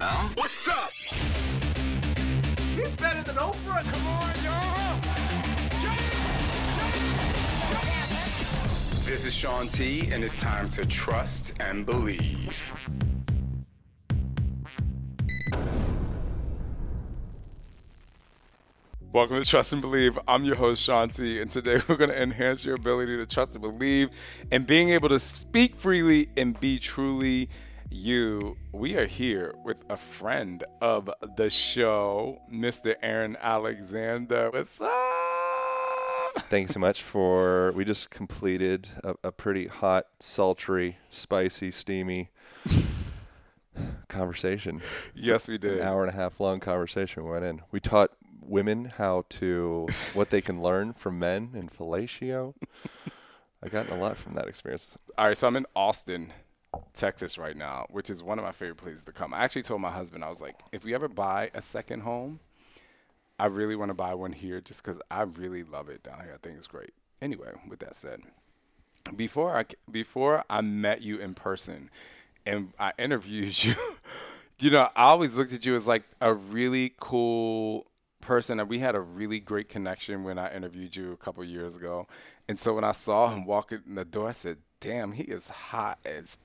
Now, now, What's up? He's better than Oprah. Come on, y'all. this is Shaun T, and it's time to trust and believe. Welcome to Trust and Believe. I'm your host, Shaun T, and today we're going to enhance your ability to trust and believe and being able to speak freely and be truly you. We are here with a friend of the show, Mr. Aaron Alexander. What's up? Thanks so much for. We just completed a, a pretty hot, sultry, spicy, steamy conversation. Yes, we did. An hour and a half long conversation we went in. We taught women how to what they can learn from men in fellatio. I gotten a lot from that experience. All right, so I'm in Austin, Texas right now, which is one of my favorite places to come. I actually told my husband, I was like, if we ever buy a second home, I really want to buy one here just because I really love it down here. I think it's great. Anyway, with that said, before I before I met you in person and I interviewed you, you know, I always looked at you as like a really cool person and we had a really great connection when I interviewed you a couple years ago. And so when I saw him walking in the door, I said, "Damn, he is hot as."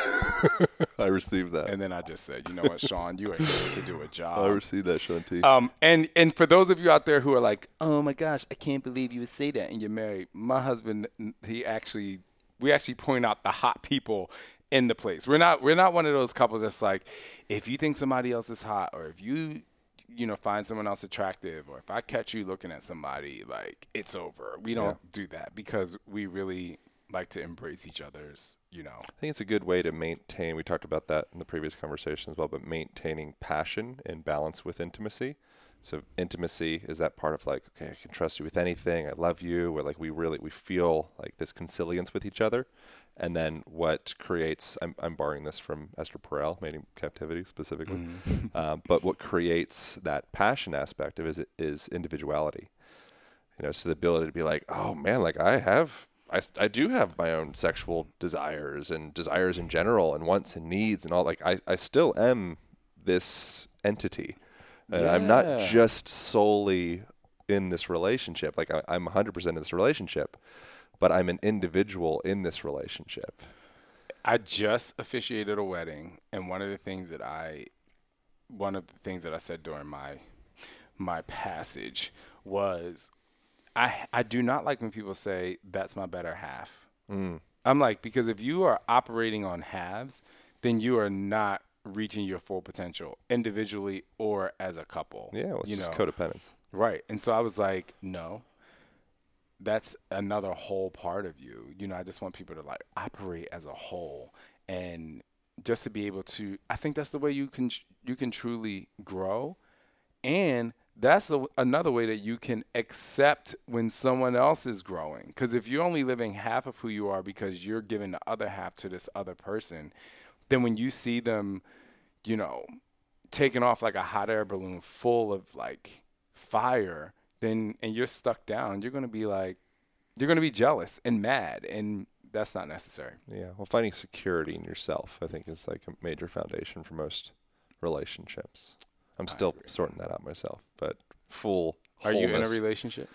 I received that. And then I just said, "You know what, Shaun, you are here to do a job." I received that, Shaun T. Um, and and for those of you out there who are like, "Oh my gosh, I can't believe you would say that," and you're married, my husband, he actually, we actually point out the hot people in the place. We're not we're not one of those couples that's like, if you think somebody else is hot, or if you, you know, find someone else attractive, or if I catch you looking at somebody, like it's over. We don't do that because we really like to embrace each other's, you know. I think it's a good way to maintain. We talked about that in the previous conversation as well, but maintaining passion and balance with intimacy. So intimacy is that part of like, okay, I can trust you with anything. I love you. Where like we really we feel like this consilience with each other, and then what creates. I'm I'm borrowing this from Esther Perel, Mating Captivity specifically, um, but what creates that passion aspect of is is individuality. You know, so the ability to be like, oh man, like I have, I, I do have my own sexual desires and desires in general and wants and needs and all. Like I, I still am this entity, and I'm not just solely in this relationship. Like I, I'm 100% in this relationship, but I'm an individual in this relationship. I just officiated a wedding, and one of the things that I, one of the things that I said during my, my passage was, I I do not like when people say that's my better half. Mm. I'm like because if you are operating on halves, then you are not reaching your full potential individually or as a couple. Yeah, well, it's you just know? codependence. Right. And so I was like, no, that's another whole part of you. You know, I just want people to like operate as a whole and just to be able to I think that's the way you can you can truly grow and that's a, another way that you can accept when someone else is growing because if you're only living half of who you are because you're giving the other half to this other person then when you see them you know taking off like a hot air balloon full of like fire then and you're stuck down you're to be like you're to be jealous and mad and that's not necessary Yeah. Well, finding security in yourself, I think, is like a major foundation for most relationships. I'm still sorting that out myself, but full. are you in a relationship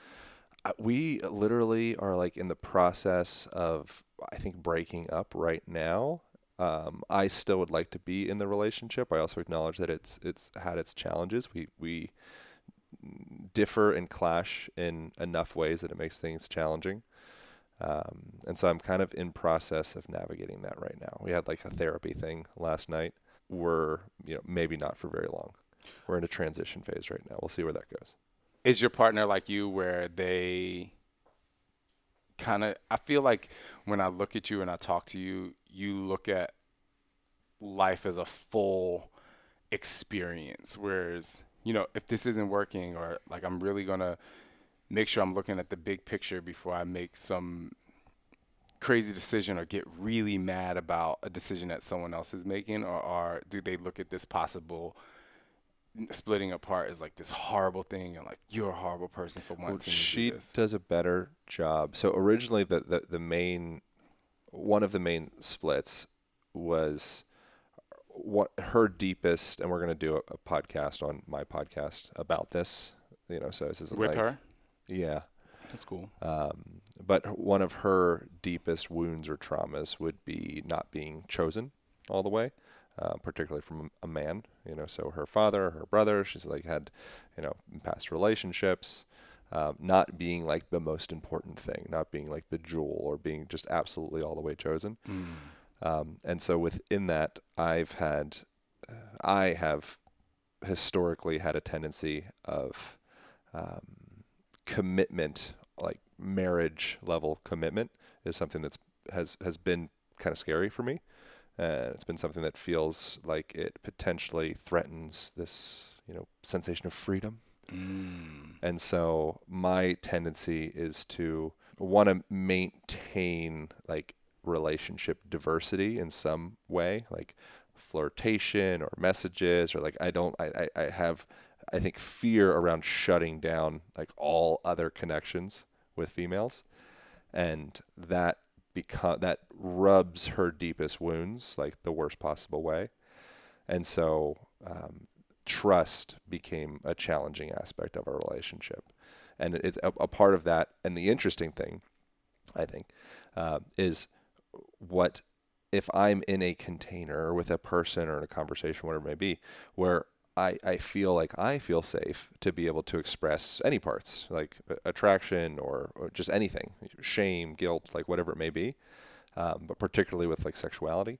Uh, We literally are like in the process of, I think, breaking up right now. Um, I still would like to be in the relationship. I also acknowledge that it's it's had its challenges. We we differ and clash in enough ways that it makes things challenging. Um, and so I'm kind of in process of navigating that right now. We had like a therapy thing last night. We're you know maybe not for very long. We're in a transition phase right now. We'll see where that goes. Is your partner like you where they kind of I feel like when I look at you and I talk to you, you look at life as a full experience whereas, you know, if this isn't working or like I'm really to make sure I'm looking at the big picture before I make some crazy decision or get really mad about a decision that someone else is making or, or do they look at this possible splitting apart is like this horrible thing and like you're a horrible person for wanting Well, to she do this. does a better job. So originally, the, the the main one of the main splits was what her deepest, and we're going to do a, a podcast on my podcast about this. You know, so this isn't with like, her. Yeah. That's cool. Um, but one of her deepest wounds or traumas would be not being chosen all the way, uh, particularly from a man. You know, so her father, her brother, she's like had, you know, past relationships, um, not being like the most important thing, not being like the jewel or being just absolutely all the way chosen. Um, and so within that, I've had, uh, I have historically had a tendency of um, commitment, like marriage level commitment, is something that's has has been kind of scary for me. Uh, it's been something that feels like it potentially threatens this, you know, sensation of freedom. And so my tendency is to want to maintain like relationship diversity in some way, like flirtation or messages, or like I don't, I, I, I have, I think fear around shutting down like all other connections with females, and that become that rubs her deepest wounds like the worst possible way, and so um, trust became a challenging aspect of our relationship. And it's a, a part of that. And the interesting thing, I think, uh, is what if I'm in a container with a person or in a conversation, whatever it may be, where I, I feel like I feel safe to be able to express any parts, like attraction or, or just anything, shame, guilt, like whatever it may be, um, but particularly with like sexuality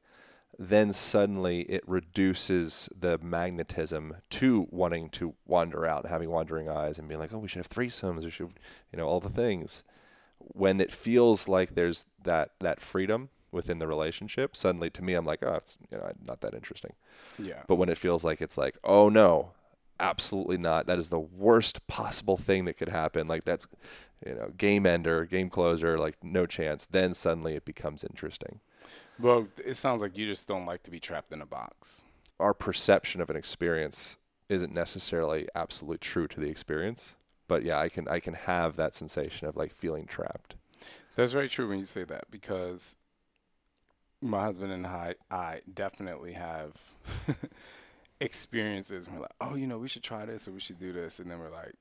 then suddenly it reduces the magnetism to wanting to wander out, and having wandering eyes, and being like, "Oh, we should have threesomes. We should, you know, all the things." When it feels like there's that that freedom within the relationship, suddenly to me, I'm like, "Oh, it's you know, not that interesting." Yeah. But when it feels like it's like, "Oh no, absolutely not. That is the worst possible thing that could happen. Like that's, you know, game ender, game closer. Like no chance." Then suddenly it becomes interesting. Well, it sounds like you just don't like to be trapped in a box. our perception of an experience isn't necessarily absolutely true to the experience. But yeah, I can I can have that sensation of like feeling trapped. That's very true when you say that because my husband and I, I definitely have experiences. We're like, oh, you know, we should try this or we should do this, and then we're like,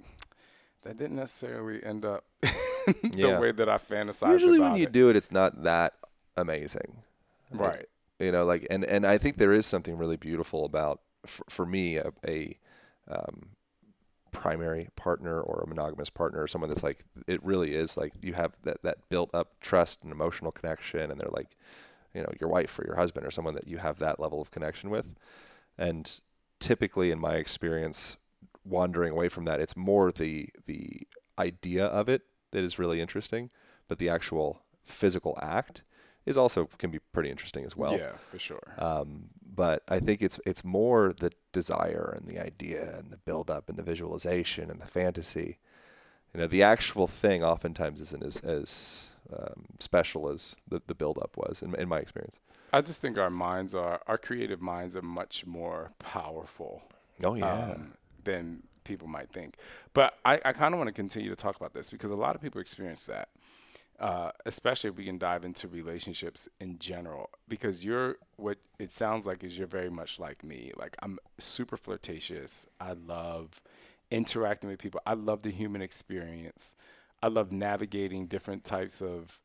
that didn't necessarily end up the Yeah. way that I fantasized Usually when you it. do it, it's not that amazing. right. You know, like and and I think there is something really beautiful about for, for me a, a um, primary partner or a monogamous partner or someone that's like it really is like you have that that built up trust and emotional connection and they're like you know your wife or your husband or someone that you have that level of connection with and typically in my experience wandering away from that it's more the the idea of it that is really interesting but the actual physical act is also can be pretty interesting as well yeah, for sure. um, but I think it's it's more the desire and the idea and the build up and the visualization and the fantasy. You know, the actual thing oftentimes isn't as as um, special as the the build up was in, in my experience. I just think our minds are, our creative minds are much more powerful Oh yeah, um, than people might think. But I, I kind of want to continue to talk about this because a lot of people experience that, uh, especially if we can dive into relationships in general. Because you're what it sounds like is you're very much like me. Like I'm super flirtatious. I love interacting with people. I love the human experience. I love navigating different types of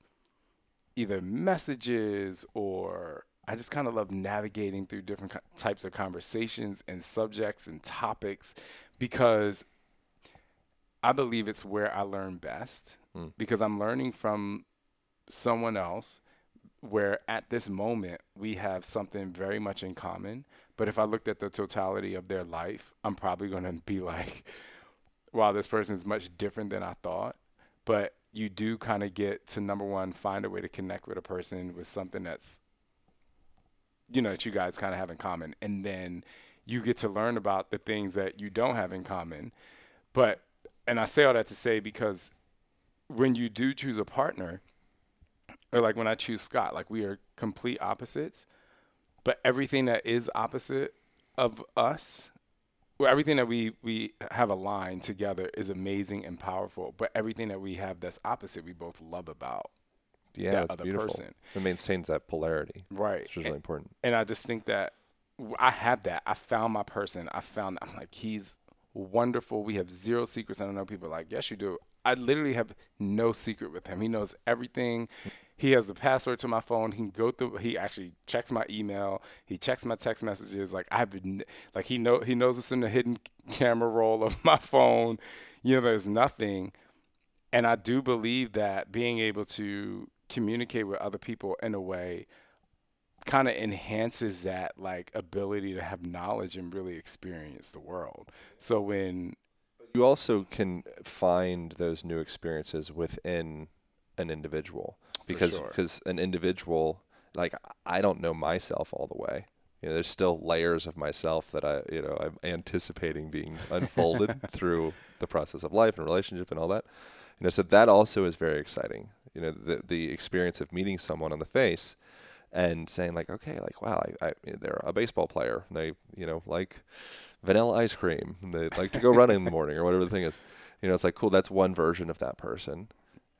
either messages or I just kind of love navigating through different types of conversations and subjects and topics because I believe it's where I learn best mm. because I'm learning from someone else where at this moment we have something very much in common. But if I looked at the totality of their life, I'm probably going to be like, wow, this person is much different than I thought. But you do kind of get to number one, find a way to connect with a person with something that's, you know, that you guys kind of have in common. And then you get to learn about the things that you don't have in common. But, and I say all that to say because when you do choose a partner, or like when I choose Scott, like we are complete opposites, but everything that is opposite of us, everything that we we have aligned together is amazing and powerful. But everything that we have that's opposite, we both love about. Yeah, that that's beautiful. Person. It maintains that polarity, right? Which is really important. And I just think that I have that. I found my person. I found. I'm like he's wonderful. We have zero secrets. And I know people are like, yes, you do. I literally have no secret with him. He knows everything. He has the password to my phone. He can go through. He actually checks my email. He checks my text messages. Like I've been, like he know he knows it's in the hidden camera roll of my phone. You know, there's nothing. And I do believe that being able to communicate with other people in a way kind of enhances that like ability to have knowledge and really experience the world. So when you also can find those new experiences within an individual because sure. because an individual like I don't know myself all the way. You know, there's still layers of myself that I, you know, I'm anticipating being unfolded through the process of life and relationship and all that. You know, so that also is very exciting. You know, the the experience of meeting someone on the face and saying like, okay, like wow, I, I, they're a baseball player. They, you know, like vanilla ice cream. They like to go running in the morning or whatever the thing is. You know, it's like cool. That's one version of that person.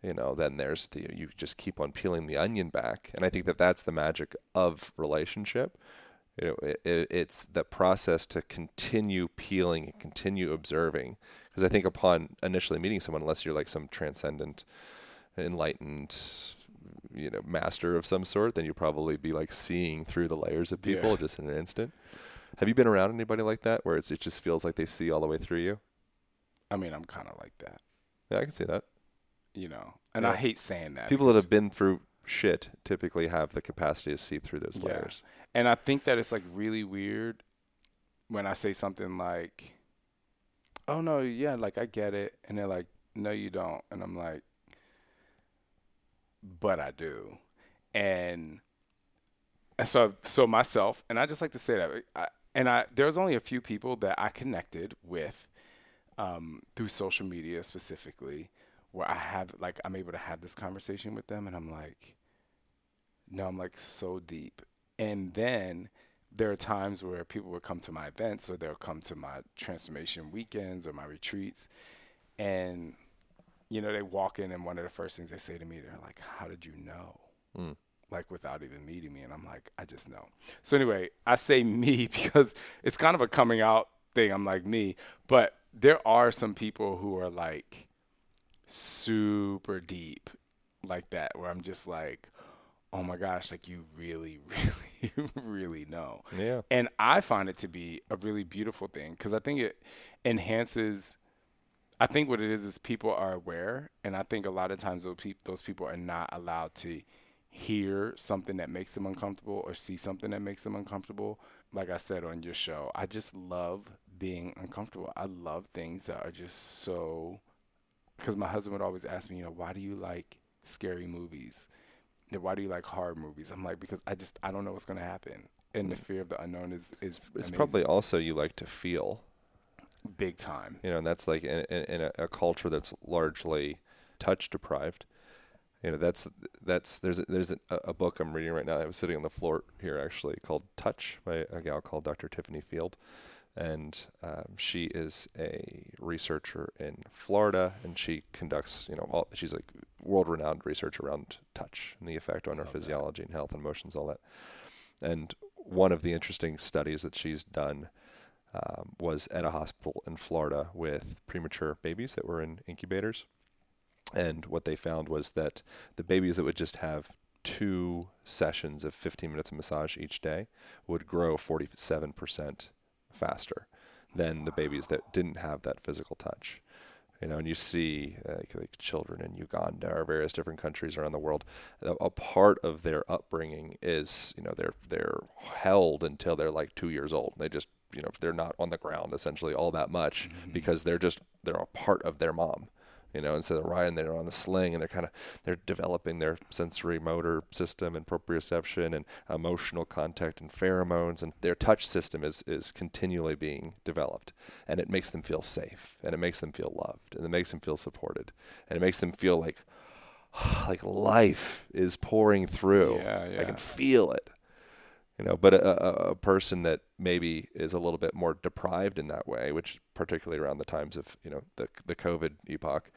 You know, then there's the you just keep on peeling the onion back, and I think that that's the magic of relationship. You know, it, it, it's the process to continue peeling and continue observing. Because I think upon initially meeting someone, unless you're like some transcendent, enlightened, you know, master of some sort, then you'll probably be like seeing through the layers of people yeah. just in an instant. Have you been around anybody like that where it's, it just feels like they see all the way through you? I mean, I'm kind of like that. Yeah, I can see that. You know, and yeah. I hate saying that. People that have been through shit typically have the capacity to see through those yeah. layers. And I think that it's like really weird when I say something like, "Oh no, yeah, like I get it," and they're like, "No, you don't," and I'm like, "But I do," and and so so myself, and I just like to say that I, and I there's only a few people that I connected with um, through social media specifically, where I have like I'm able to have this conversation with them, and I'm like, no, I'm like so deep, and then there are times where people would come to my events or they'll come to my transformation weekends or my retreats, and you know they walk in, and one of the first things they say to me, they're like, "How did you know?" Mm like without even meeting me and I'm like I just know. So anyway, I say me because it's kind of a coming out thing. I'm like me, but there are some people who are like super deep like that where I'm just like oh my gosh, like you really really really know. Yeah. And I find it to be a really beautiful thing cuz I think it enhances I think what it is is people are aware, and I think a lot of times those, pe- those people are not allowed to hear something that makes them uncomfortable or see something that makes them uncomfortable. Like I said on your show, I just love being uncomfortable. I love things that are just so. Because my husband would always ask me, you know, why do you like scary movies? Why do you like horror movies? I'm like, because I just I don't know what's going to happen, and the mm. fear of the unknown is is. It's amazing. probably also you like to feel. Big time. You know, and that's like in, in, in a, a culture that's largely touch deprived you know that's that's there's a, there's a, a, book I'm reading right now. I was sitting on the floor here actually called Touch by a gal called Dr. Tiffany Field, and um, she is a researcher in Florida, and she conducts you know all, she's like world renowned research around touch and the effect on our physiology and health and emotions, all that. And one of the interesting studies that she's done. Um, was at a hospital in Florida with premature babies that were in incubators And what they found was that the babies that would just have two sessions of 15 minutes of massage each day would grow 47% faster than the babies that didn't have that physical touch. You know, and you see uh, like, like children in Uganda or various different countries around the world. A, a part of their upbringing is, you know, they're they're held until they're like two years old. They just, you know, they're not on the ground essentially all that much mm-hmm. because they're just they're a part of their mom you know, instead of riding, they're on the sling and they're kind of they're developing their sensory motor system and proprioception and emotional contact and pheromones and their touch system is is continually being developed and it makes them feel safe and it makes them feel loved and it makes them feel supported and it makes them feel like like life is pouring through. Yeah, yeah. I can feel it. You know, but a, a, a person that maybe is a little bit more deprived in that way, which particularly around the times of you know the the COVID epoch,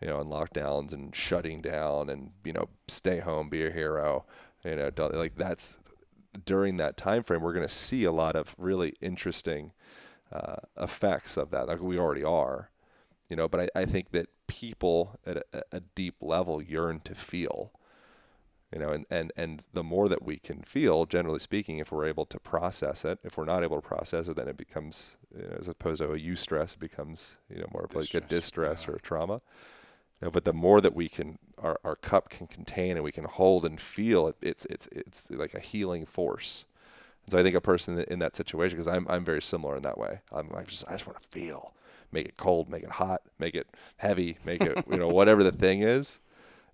you know, and lockdowns and shutting down and you know stay home, be a hero, you know, like that's during that time frame we're going to see a lot of really interesting uh, effects of that, like we already are, you know. But I, I think that people at a, a deep level yearn to feel you know and, and and the more that we can feel generally speaking if we're able to process it if we're not able to process it then it becomes you know, as opposed to a eustress it becomes you know more of like a distress or a trauma. You know, but the more that we can our, our cup can contain and we can hold and feel it it's it's it's like a healing force. And so I think a person in that situation because I'm I'm very similar in that way. I'm like just I just want to feel. Make it cold make it hot make it heavy make it you know whatever the thing is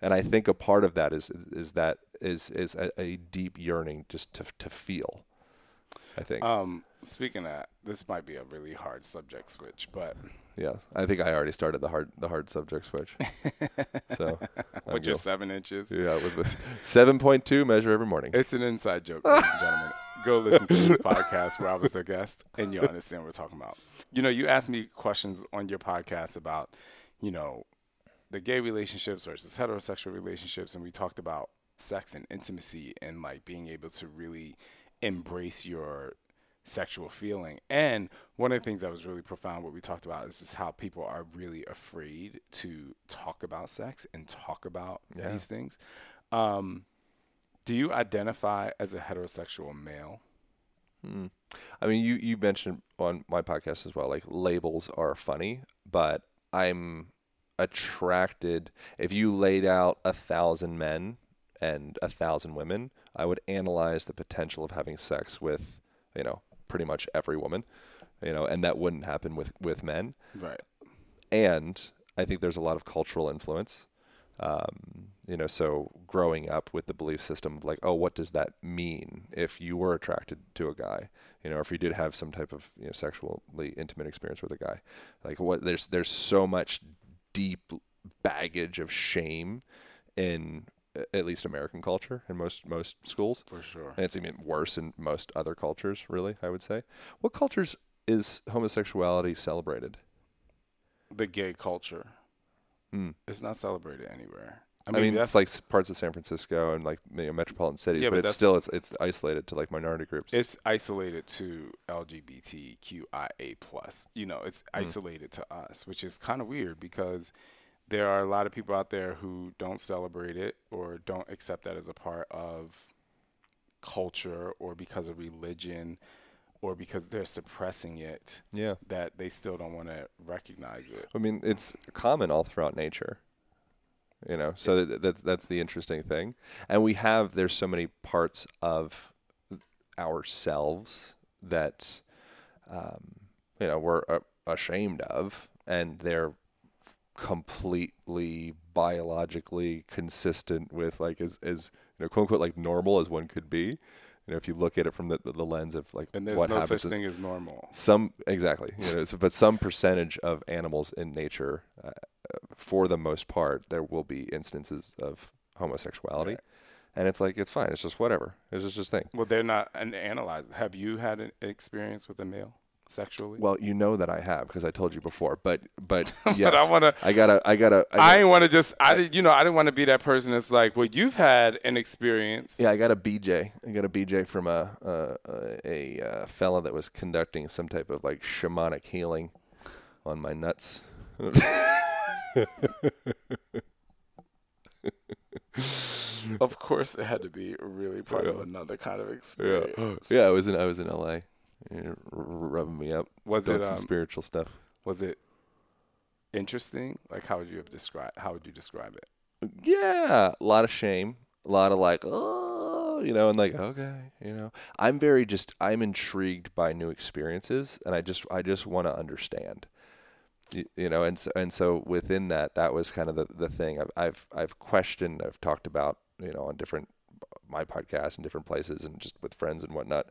and I think a part of that is is that is is a, a deep yearning just to to feel. I think. Um, speaking of that, this might be a really hard subject switch, but yes, I think I already started the hard the hard subject switch. so with your seven inches, yeah, with this seven point two measure every morning. it's an inside joke, ladies and gentlemen. Go listen to this podcast where I was the guest, and you'll understand what we're talking about. You know, you asked me questions on your podcast about, you know, the gay relationships versus heterosexual relationships, and we talked about sex and intimacy and like being able to really embrace your sexual feeling. And one of the things that was really profound, what we talked about, is just how people are really afraid to talk about sex and talk about Yeah. these things. Um, do you identify as a heterosexual male? I mean, you you mentioned on my podcast as well, like labels are funny, but I'm attracted. If you laid out a thousand men and a thousand women, I would analyze the potential of having sex with, you know, pretty much every woman, you know, and that wouldn't happen with with men. Right. and I think there's a lot of cultural influence. Um, you know, so growing up with the belief system of like, oh, what does that mean if you were attracted to a guy? You know, if you did have some type of you know sexually intimate experience with a guy, like what? There's there's so much deep baggage of shame in at least American culture in most most schools. For sure. And it's even worse in most other cultures, really, I would say. What cultures is homosexuality celebrated? The gay culture. Hmm. It's not celebrated anywhere. I mean, it's like parts of San Francisco and like you know, metropolitan cities, Yeah, but, but it's still it's it's isolated to like minority groups. it's isolated to LGBTQIA plus. You know, it's hmm. isolated to us, which is kind of weird because there are a lot of people out there who don't celebrate it or don't accept that as a part of culture or because of religion or because they're suppressing it yeah, that they still don't want to recognize it. I mean it's common all throughout nature. You know, so that, that that's the interesting thing, and we have there's so many parts of ourselves that um, you know we're uh, ashamed of, and they're completely biologically consistent with like as as you know quote unquote like normal as one could be. You know, if you look at it from the, the, lens of like And there's what no happens such thing as normal. some exactly you know so, but some percentage of animals in nature uh, for the most part there will be instances of homosexuality Right. and it's like it's fine it's just whatever it's just this thing Well, they're not an analyzed. Have you had an experience with a male sexually? well you know that i have because i told you before but but But yes I wanna- i gotta i gotta I, I gotta- didn't want to just. I did, you know I didn't want to be that person that's like, well, you've had an experience. yeah, I got a BJ. I got a BJ from a a, a, a fella that was conducting some type of like shamanic healing on my nuts. of course, it had to be really part of another kind of experience. yeah. yeah, I was in I was in L.A. you know, r- rubbing me up, Was doing it some um, spiritual stuff. was it interesting? Like, how would you have described? How would you describe it? Yeah, a lot of shame, a lot of like, oh, you know, and like, okay, you know, I'm very just, I'm intrigued by new experiences, and I just, I just want to understand, you, you know, and so, and so within that, that was kind of the the thing. I've, I've, I've questioned, I've talked about, you know, on different my podcasts and different places, and just with friends and whatnot,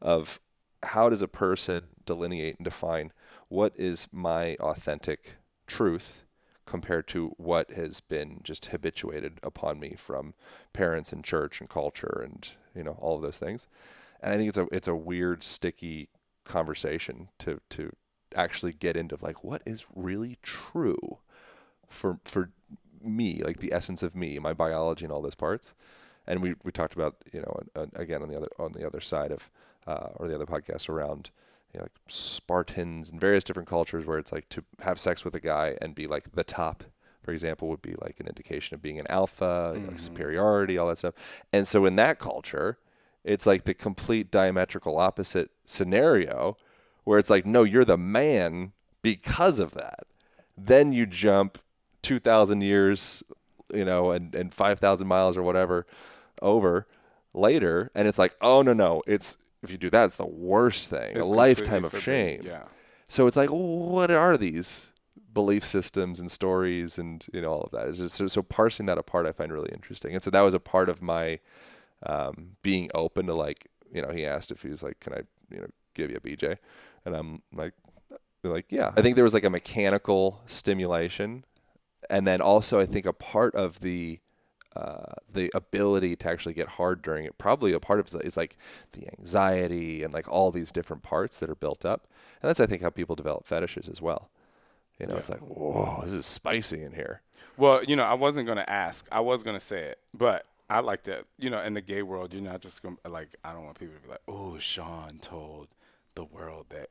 of how does a person delineate and define what is my authentic truth compared to what has been just habituated upon me from parents and church and culture and you know all of those things. And I think it's a it's a weird sticky conversation to to actually get into like what is really true for for me like the essence of me my biology and all those parts and we we talked about you know again on the other on the other side of uh, or the other podcast around you know, like Spartans and various different cultures where it's like to have sex with a guy and be like the top, for example, would be like an indication of being an alpha, you know, like superiority, all that stuff. And so in that culture, it's like the complete diametrical opposite scenario where it's like, no, you're the man because of that. Then you jump 2,000 years, you know, and, and 5,000 miles or whatever over later. And it's like, oh, no, no. It's, if you do that, it's the worst thing, It's a lifetime of forbidden, shame. Yeah. So it's like, what are these belief systems and stories and you know all of that? It's just, so, so parsing that apart, I find really interesting. And so that was a part of my um, being open to like, you know, he asked if he was like, can I, you know, give you a BJ? And I'm like, like, yeah. I think there was like a mechanical stimulation, and then also I think a part of the uh, the ability to actually get hard during it. Probably a part of it is like the anxiety and like all these different parts that are built up. And that's I think how people develop fetishes as well. You know, it's like, whoa, this is spicy in here. Well, you know, I wasn't gonna ask. I was gonna say it, but I like that. You know, in the gay world, you're not just gonna like. I don't want people to be like, "Oh, Shaun told the world that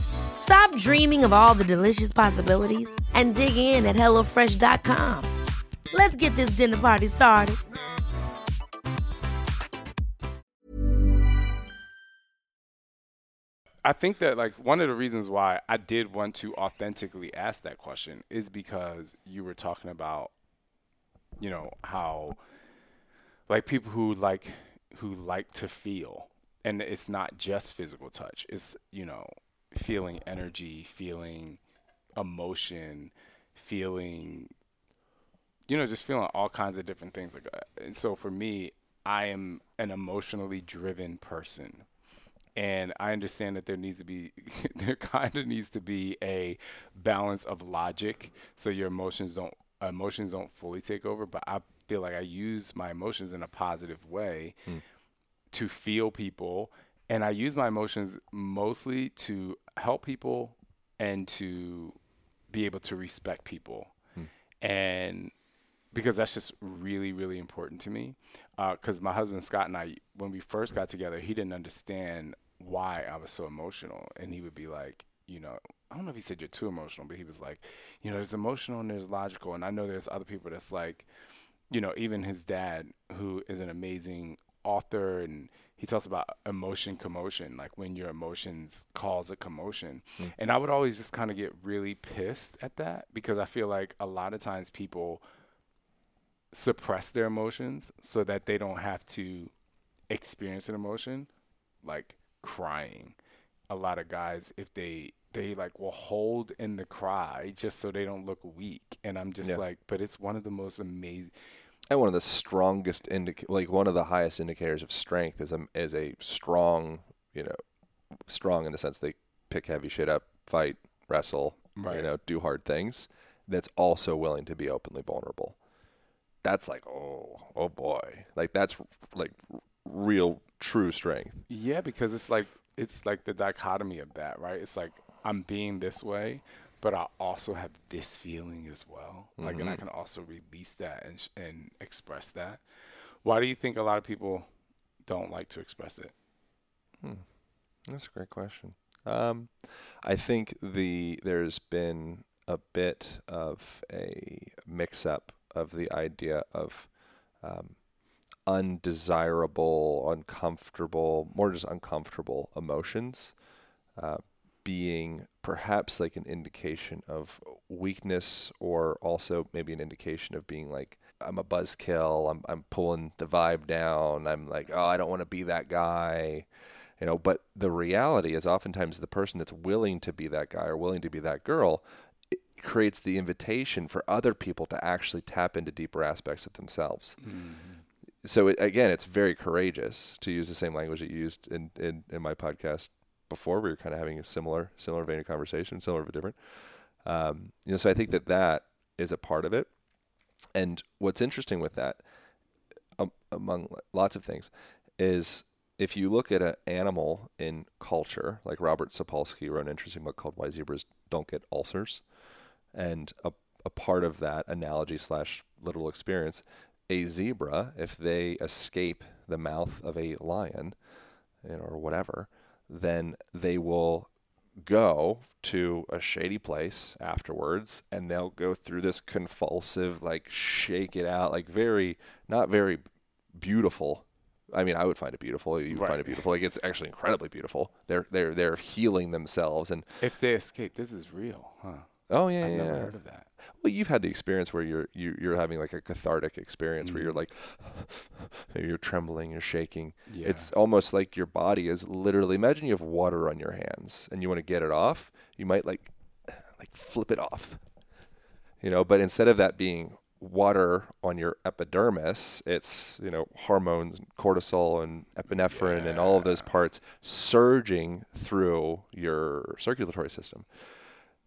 Stop dreaming of all the delicious possibilities and dig in at HelloFresh.com. Let's get this dinner party started. I think that like one of the reasons why I did want to authentically ask that question is because you were talking about, you know, how like people who like who like to feel, and it's not just physical touch. It's you know feeling energy, feeling emotion, feeling you know just feeling all kinds of different things. Like that. And so for me, I am an emotionally driven person. And I understand that there needs to be there kind of needs to be a balance of logic so your emotions don't emotions don't fully take over. But I feel like I use my emotions in a positive way hmm. to feel people. And I use my emotions mostly to help people and to be able to respect people. Hmm. And because that's just really really important to me uh, because my husband scott and i when we first got together he didn't understand why i was so emotional. And he would be like you know i don't know if he said you're too emotional but he was like you know there's emotional and there's logical. And i know there's other people that's like you know even his dad who is an amazing author and he talks about emotion commotion like when your emotions cause a commotion. Mm. And i would always just kind of get really pissed at that because i feel like a lot of times people suppress their emotions so that they don't have to experience an emotion like crying. A lot of guys if they they like will hold in the cry just so they don't look weak. And i'm just Yeah. like but it's one of the most amazing And one of the strongest indic like one of the highest indicators of strength is a is a strong, you know, strong in the sense they pick heavy shit up, fight, wrestle, you know, do hard things. That's also willing to be openly vulnerable. That's like, oh, oh boy, like that's like real true strength. Yeah, because it's like it's like the dichotomy of that, right? It's like I'm being this way, but I also have this feeling as well. Like, and I can also release that and sh- and express that. Why do you think a lot of people don't like to express it? Hmm. That's a great question. Um, I think the there's been a bit of a mix-up of the idea of um, undesirable, uncomfortable, more just uncomfortable emotions uh, being perhaps like an indication of weakness, or also maybe an indication of being like I'm a buzzkill. I'm I'm pulling the vibe down. I'm like oh I don't want to be that guy you know but the reality is oftentimes the person that's willing to be that guy or willing to be that girl creates the invitation for other people to actually tap into deeper aspects of themselves mm-hmm. so it, again it's very courageous to use the same language that you used in, in, in my podcast before we were kind of having a similar similar vein of conversation similar but different. Um, you know so i think that that is a part of it. And what's interesting with that um, among lots of things is if you look at an animal in culture, like Robert Sapolsky wrote an interesting book called Why Zebras Don't Get Ulcers, and a, a part of that analogy slash literal experience, a zebra, if they escape the mouth of a lion, you know, or whatever, then they will go to a shady place afterwards and they'll go through this convulsive like shake it out like very not very beautiful I mean, I would find it beautiful. You Right. find it beautiful. Like it's actually incredibly beautiful. They're they're they're healing themselves, and If they escape, this is real, huh? Oh yeah, I've yeah. never heard of that. Well, you've had the experience where you're you, you're having like a cathartic experience where you're mm. like you're trembling, you're shaking. Yeah. It's almost like your body is literally. Imagine you have water on your hands and you want to get it off. You might like like flip it off, you know. But instead of that being water on your epidermis, it's you know hormones, cortisol, and epinephrine, and all of those parts surging through your circulatory system.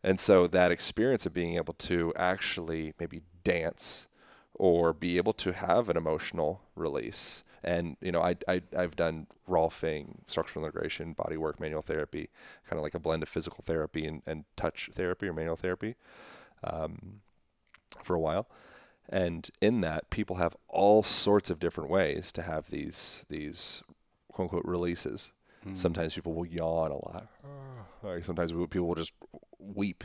And so that experience of being able to actually maybe dance or be able to have an emotional release. And, you know, I, I, I've done Rolfing, structural integration, body work, manual therapy, kind of like a blend of physical therapy and, and touch therapy or manual therapy um, for a while. And in that, people have all sorts of different ways to have these, these quote unquote releases. Sometimes people will yawn a lot. Like sometimes people will just weep.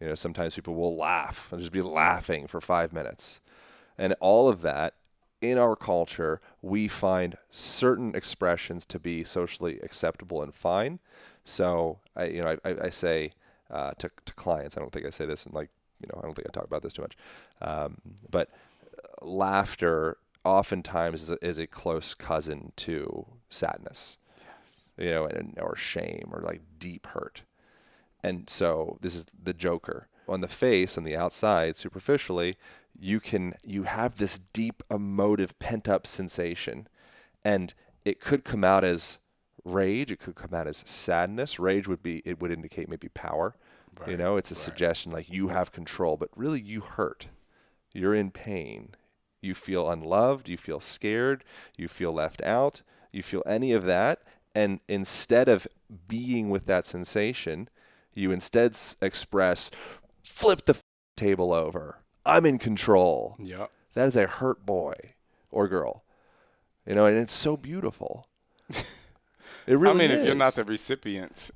You know, sometimes people will laugh and just be laughing for five minutes. And all of that in our culture, we find certain expressions to be socially acceptable and fine. So I, you know, I, I, I say uh, to, to clients, I don't think I say this, and like, you know, I don't think I talk about this too much, um, but laughter oftentimes is a, is a close cousin to sadness, you know, and, or shame or like deep hurt. And so this is the Joker. On the face, on the outside, superficially, you can you have this deep emotive pent up sensation. And it could come out as rage, it could come out as sadness. Rage would be it would indicate maybe power. you know, it's a right. suggestion like you have control, but really you hurt. You're in pain. You feel unloved, you feel scared, you feel left out, you feel any of that. And instead of being with that sensation, you instead express, flip the f- table over. I'm in control. Yep. That is a hurt boy or girl. You know, and it's so beautiful. It really I mean, if you're not the recipient,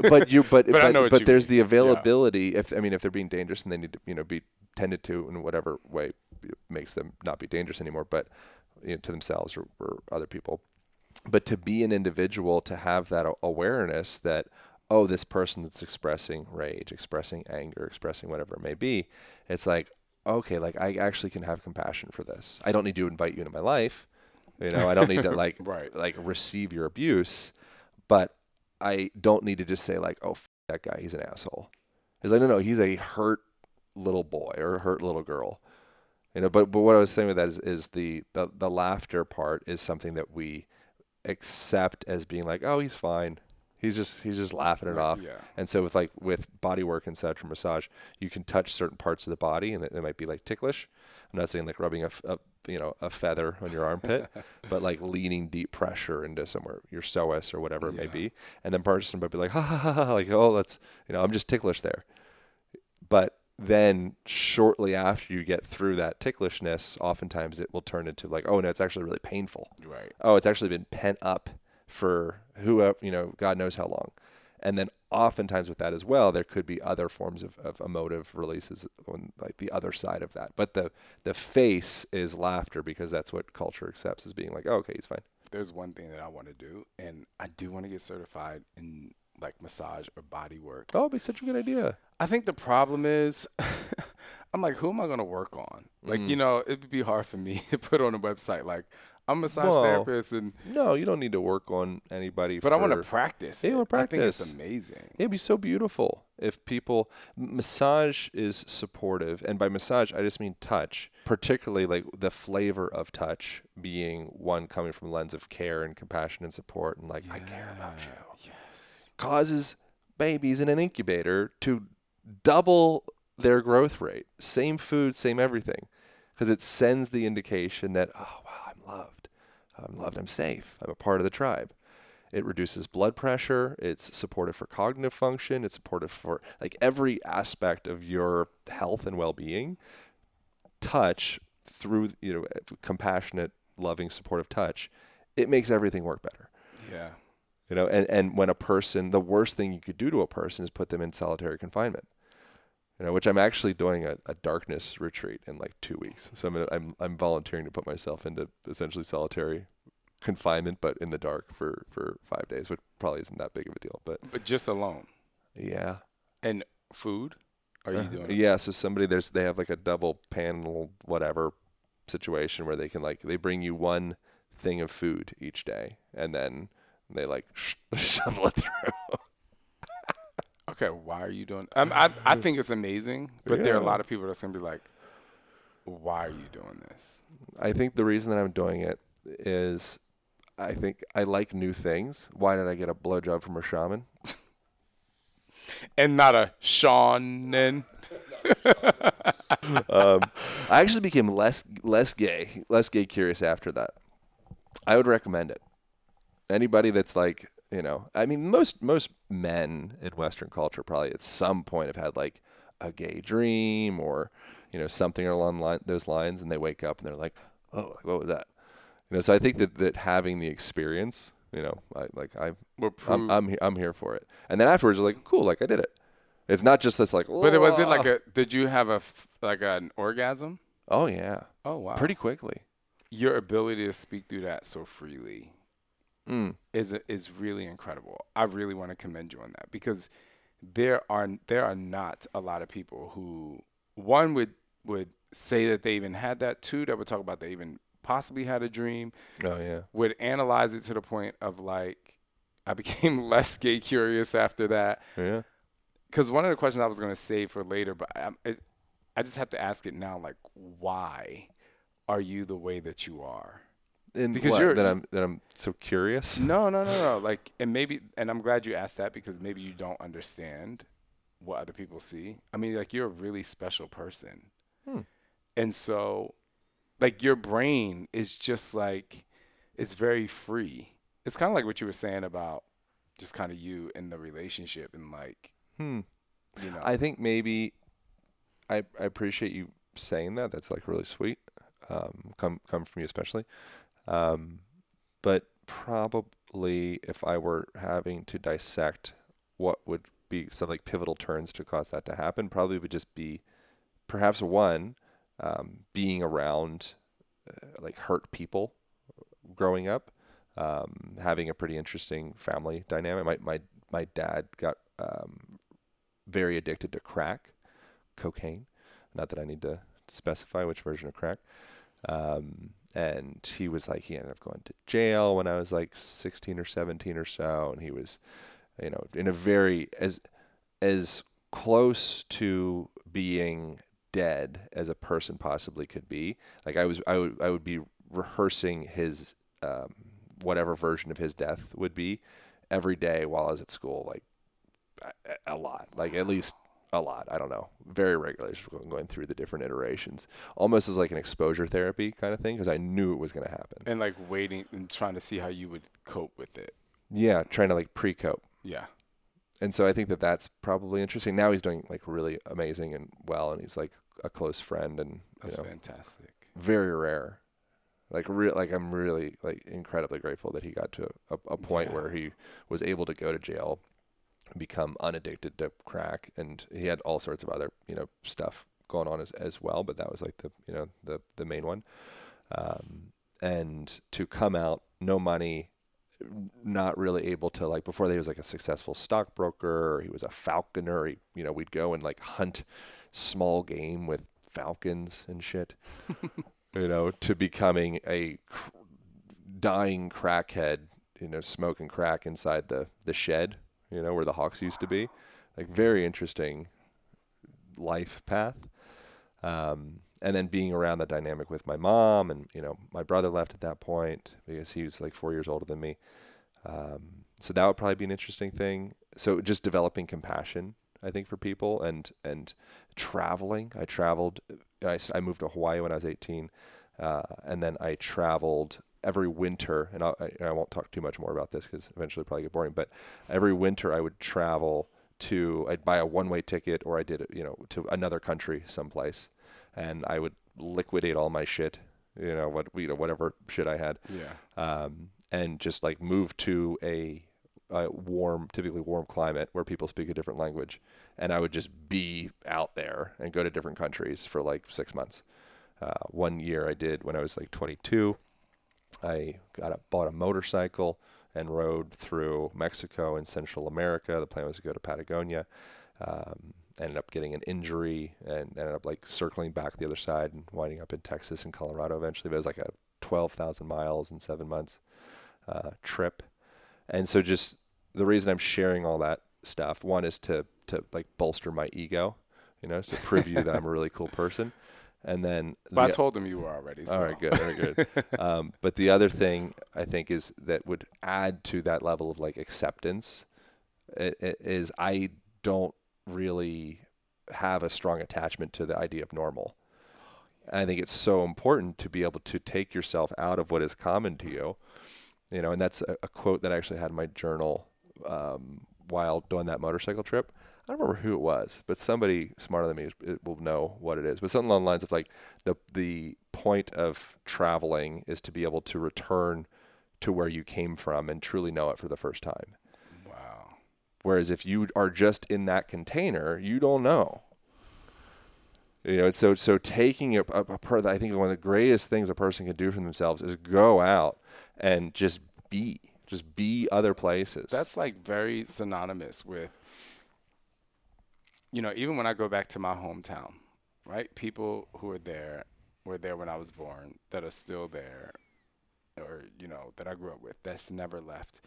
but you but But but, but, you there's mean. the Yeah. availability if I mean if they're being dangerous and they need to you know be tended to in whatever way makes them not be dangerous anymore but you know, to themselves or, or other people but to be an individual to have that awareness that oh this person that's expressing rage expressing anger expressing whatever it may be it's like okay like I actually can have compassion for this I don't need to invite you into my life you know I don't need to like Right. like receive your abuse but I don't need to just say like, "Oh, f- that guy, he's an asshole." It's like, no, no, he's a hurt little boy or a hurt little girl. You know, but but what I was saying with that is is the the, the laughter part is something that we accept as being like, "Oh, he's fine." He's just he's just laughing it off. yeah. And so with like with body work and such or massage, you can touch certain parts of the body and it, it might be like ticklish, I'm not saying like rubbing a, a you know a feather on your armpit, but like leaning deep pressure into somewhere your psoas or whatever it may be, and then person might be like ha ha ha ha like oh that's you know I'm just ticklish there, but then shortly after you get through that ticklishness, oftentimes it will turn into like oh no it's actually really painful Right. oh, it's actually been pent up for whoever, you know, God knows how long. And then oftentimes with that as well, there could be other forms of, of emotive releases on like the other side of that. But the the face is laughter because that's what culture accepts as being like, oh, okay, he's fine. There's one thing that I want to do, and I do want to get certified in like massage or body work. Oh, it'd be such a good idea. I think the problem is, I'm like, who am I going to work on? Like, Mm. you know, it would be hard for me to put on a website like I'm a massage Well, therapist, and No, you don't need to work on anybody. but I want to practice. Yeah, you wanna I think it's amazing. It'd be so beautiful if people massage is supportive, and by massage I just mean touch, particularly like the flavor of touch being one coming from a lens of care and compassion and support, and like I care about you, Yes. Causes babies in an incubator to double their growth rate. Same food, same everything, because it sends the indication that oh wow I'm loved, I'm loved, I'm safe, I'm a part of the tribe. It reduces blood pressure. It's supportive for cognitive function. It's supportive for like every aspect of your health and well-being. Touch through you know compassionate, loving, supportive touch, it makes everything work better. Yeah. You know, and, and when a person, the worst thing you could do to a person is put them in solitary confinement. You know, which I'm actually doing a, a darkness retreat in like two weeks. So I'm, I'm I'm volunteering to put myself into essentially solitary confinement, but in the dark for for five days, which probably isn't that big of a deal. But But just alone yeah, and food. Are you Uh, doing? Yeah, so somebody there's they have like a double panel whatever situation where they can like they bring you one thing of food each day, and then they like shovel it through. Okay. Why are you doing? Um, I I think it's amazing, but there are a lot of people that's gonna be like, "Why are you doing this?" I think the reason that I'm doing it is I think I like new things. Why did I get a blowjob from a shaman? And not a shaman. um, I actually became less less gay, less gay curious after that. I would recommend it. Anybody that's like, you know, I mean, most most men in Western culture probably at some point have had like a gay dream or you know something along line, those lines, and they wake up and they're like, oh, what was that? You know, so I think that that having the experience, you know, I, like I, I'm, I'm, I'm here for it, and then afterwards, you're like, cool, like I did it. It's not just this like, but it was it like a? Did you have a like an orgasm? oh yeah, Oh wow. pretty quickly. Your ability to speak through that so freely Mm. is is really incredible. I really want to commend you on that because there are there are not a lot of people who one would would say that they even had that, two that would talk about they even possibly had a dream, Oh yeah. would analyze it to the point of like I became less gay curious after that. Yeah. Because one of the questions I was going to save for later, but I, it, I just have to ask it now. Like, why are you the way that you are? And Because what, you're- that I'm that I'm so curious. No, no, no, no. Like, and maybe, and I'm glad you asked that because maybe you don't understand what other people see. I mean, like, you're a really special person. Hmm. And so, like, your brain is just like, it's very free. It's kind of like what you were saying about just kind of you in the relationship and, like, Hmm. you know. I think maybe I I appreciate you saying that. That's like really sweet. Um, come come from you especially. Um, but probably if I were having to dissect what would be some like pivotal turns to cause that to happen, probably would just be perhaps one um, being around uh, like hurt people growing up, um, having a pretty interesting family dynamic. My my my dad got um, very addicted to crack, cocaine. Not that I need to specify which version of crack. Um, and he was like, he ended up going to jail when I was like 16 or 17 or so. And he was, you know, in a very, as, as close to being dead as a person possibly could be. Like I was, I would, I would be rehearsing his, um, whatever version of his death would be every day while I was at school. Like a- a lot, like at least a lot. I don't know, very regularly, just going, through the different iterations, almost as like an exposure therapy kind of thing, because I knew it was going to happen. And like waiting and trying to see how you would cope with it. Yeah, trying to like pre-cope. Yeah. And so I think that that's probably interesting. Now he's doing like really amazing and well, and he's like a close friend, and you That's know, fantastic. very rare. Like real, like I'm really like incredibly grateful that he got to a, a point Yeah. where he was able to go to jail, become unaddicted to crack, and he had all sorts of other you know stuff going on as as well. But that was like the you know the the main one. Um, and to come out no money, not really able to like before he was like a successful stockbroker he was a falconer. He, you know we'd go and like hunt small game with falcons and shit you know, to becoming a cr- dying crackhead, you know, smoking crack inside the, the shed, you know, where the hawks used to be. Like, very interesting life path. Um, and then being around the dynamic with my mom, and, you know, my brother left at that point because he was like four years older than me. Um, so that would probably be an interesting thing. So just developing compassion, I think, for people and, and traveling. I traveled, i, I moved to Hawaii when I was 18. Uh, and then I traveled every winter, and I, I, won't talk too much more about this because eventually it'll probably get boring. But every winter I would travel to, I'd buy a one-way ticket, or I did, it, you know, to another country someplace, and I would liquidate all my shit, you know, what you know, whatever shit I had, Yeah. um, and just like move to a, a warm, typically warm climate where people speak a different language, and I would just be out there and go to different countries for like six months. Uh, one year I did when I was like 22. I got a, bought a motorcycle and rode through Mexico and Central America. The plan was to go to Patagonia. Um, ended up getting an injury and ended up like circling back the other side and winding up in Texas and Colorado eventually. But it was like a 12,000 miles in seven months uh, trip. And so just the reason I'm sharing all that stuff, one is to, to like bolster my ego, you know, to prove you that I'm a really cool person. And then But I told him you were already. all right, good, very good. um, but the other thing I think is that would add to that level of like acceptance i- i- is I don't really have a strong attachment to the idea of normal. I think it's so important to be able to take yourself out of what is common to you, you know, and that's a, a quote that I actually had in my journal um, while doing that motorcycle trip. I don't remember who it was, but somebody smarter than me will know what it is. But something along the lines of like the the point of traveling is to be able to return to where you came from and truly know it for the first time. Wow. Whereas if you are just in that container, you don't know. You know, so so taking a, a, a per, I think one of the greatest things a person can do for themselves is go out and just be, just be other places. That's like very synonymous with, you know, even when I go back to my hometown, right? People who are there were there when I was born that are still there, or you know that I grew up with that's never left.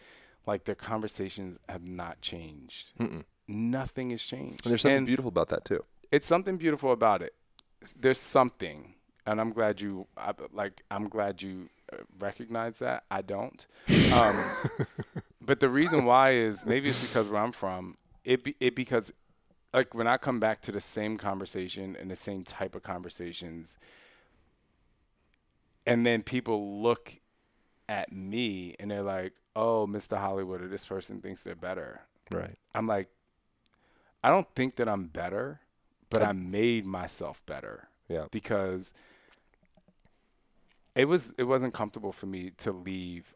Like their conversations have not changed. Mm-mm. Nothing has changed. and there's something And beautiful about that too. it's something beautiful about it. There's something, and I'm glad you I, like. I'm glad you uh, recognize that. I don't. Um, but the reason why is maybe it's because where I'm from. It be, it because like when I come back to the same conversation and the same type of conversations, and then people look at me and they're like, "Oh, Mr. Hollywood, or this person thinks they're better." Right. I'm like, I don't think that I'm better, but I made myself better Yeah. because it was it wasn't comfortable for me to leave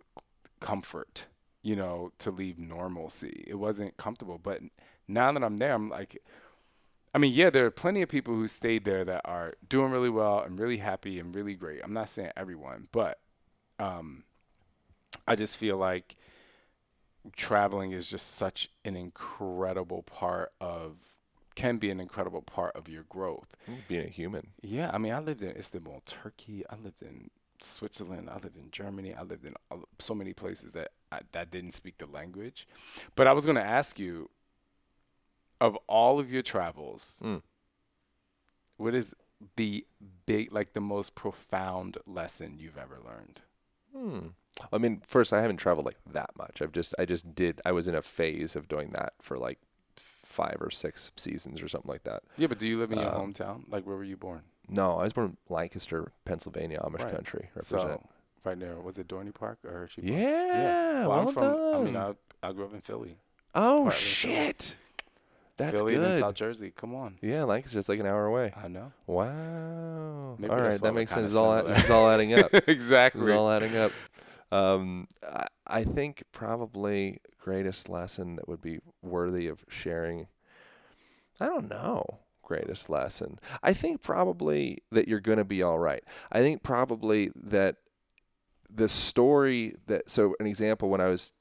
comfort, you know, to leave normalcy. It wasn't comfortable, but now that I'm there, I'm like I mean, yeah, there are plenty of people who stayed there that are doing really well and really happy and really great. I'm not saying everyone, but um I just feel like traveling is just such an incredible part of can be an incredible part of your growth. Being a human. Yeah, I mean, I lived in Istanbul, Turkey. I lived in Switzerland. I lived in Germany. I lived in so many places that I, that didn't speak the language. But I was going to ask you, of all of your travels, Mm. what is the big, like the most profound lesson you've ever learned? Hmm. I mean, first, I haven't traveled like that much. I've just, I just did. I was in a phase of doing that for like five or six seasons or something like that. Yeah, but do you live in your Um, hometown? Like, where were you born? No, I was born in Lancaster, Pennsylvania, Amish Right. country. Represent. So, right there. Was it Dorney Park or Hershey Park? yeah, Well, well I'm from. I mean. I, I grew up in Philly. oh shit. Philly. That's Philly and good. South Jersey. Come on. Yeah, Lancaster's like an hour away. I know. Wow. Maybe all right, that makes sense. It's all, similar. it's all adding up. exactly. It's all adding up. Um, I, I think probably greatest lesson that would be worthy of sharing. I don't know. Greatest lesson. I think probably that you're going to be all right. I think probably that the story that so an example when I was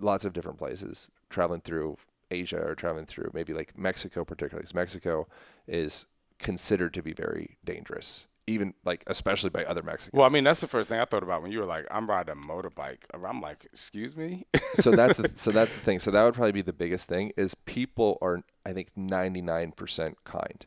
lots of different places traveling through Asia or traveling through maybe like Mexico particularly because Mexico is considered to be very dangerous even like especially by other Mexicans. Well, I mean, that's the first thing I thought about when you were like, "I'm riding a motorbike." I'm like, "Excuse me." so that's the so that's the thing. So that would probably be the biggest thing is people are I think 99% kind.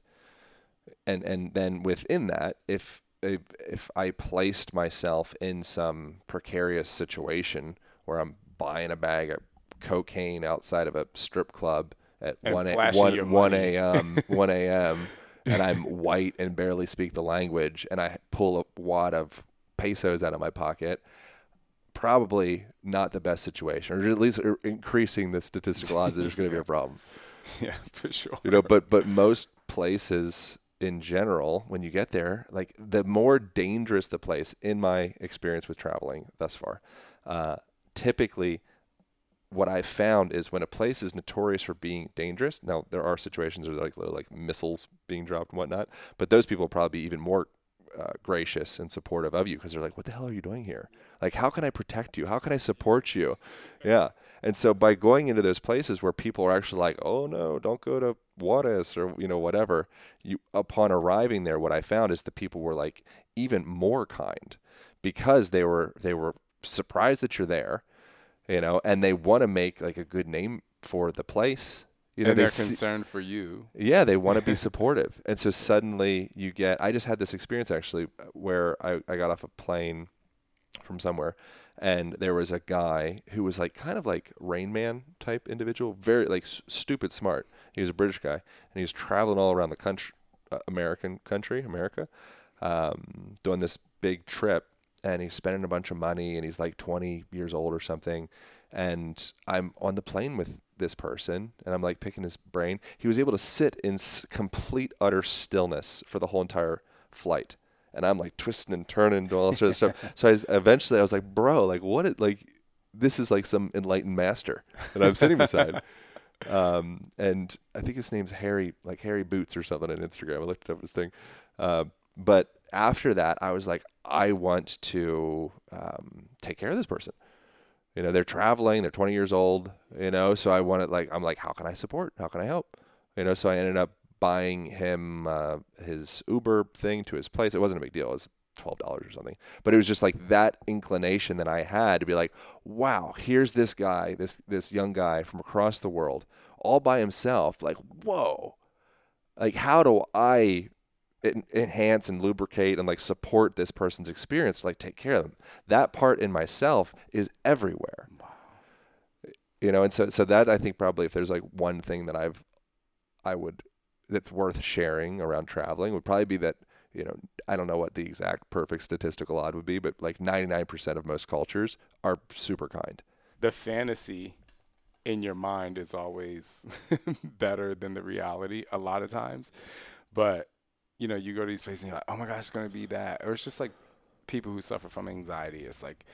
And and then within that if if, if I placed myself in some precarious situation where I'm buying a bag of cocaine outside of a strip club at And 1 a, flashing 1, your 1 money. a.m. 1 a.m. and I'm white and barely speak the language and I pull a wad of pesos out of my pocket probably not the best situation, or at least er, increasing the statistical odds that there's going to be a problem. yeah, for sure. You know, but but most places in general, when you get there, like the more dangerous the place, in my experience with traveling thus far, uh, typically what I found is when a place is notorious for being dangerous. Now there are situations where like little like missiles being dropped and whatnot, but those people will probably be even more uh, gracious and supportive of you because they're like, "What the hell are you doing here? Like, how can I protect you? How can I support you?" Yeah, and so by going into those places where people are actually like, "Oh no, don't go to Juarez or you know whatever," you upon arriving there, what I found is the people were like even more kind because they were they were surprised that you're there, you know, and they want to make like a good name for the place. You know, and they they're see- concerned for you. yeah, they want to be supportive. And so suddenly you get, I just had this experience actually where I, I got off a plane from somewhere and there was a guy who was like kind of like Rain Man type individual, very like s- stupid smart. He was a British guy and he was traveling all around the country, uh, American country, America, um, doing this big trip and he's spending a bunch of money and he's like 20 years old or something and i'm on the plane with this person and i'm like picking his brain he was able to sit in s- complete utter stillness for the whole entire flight and i'm like twisting and turning doing all sort of stuff so I was, eventually i was like bro like what it like this is like some enlightened master that i'm sitting beside um, and I think his name's Harry, like Harry Boots or something on Instagram. I looked up his thing. Uh, but after that, I was like, I want to um, take care of this person. You know, they're traveling, they're 20 years old, you know, so I wanted, like, I'm like, how can I support? How can I help? You know, so I ended up buying him uh, his Uber thing to his place. It wasn't a big deal. It was twelve dollars or something. But it was just like that inclination that I had to be like, wow, here's this guy, this this young guy from across the world, all by himself. Like, whoa, like how do I enhance and lubricate and like support this person's experience? Like take care of them. That part in myself is everywhere. You know, and so so that I think probably if there's like one thing that I've I would that's worth sharing around traveling would probably be that you know I don't know what the exact perfect statistical odd would be, but like 99% of most cultures are super kind. The fantasy in your mind is always better than the reality a lot of times. But, you know, you go to these places and you're like, oh my gosh, it's going to be that. Or it's just like people who suffer from anxiety. It's like,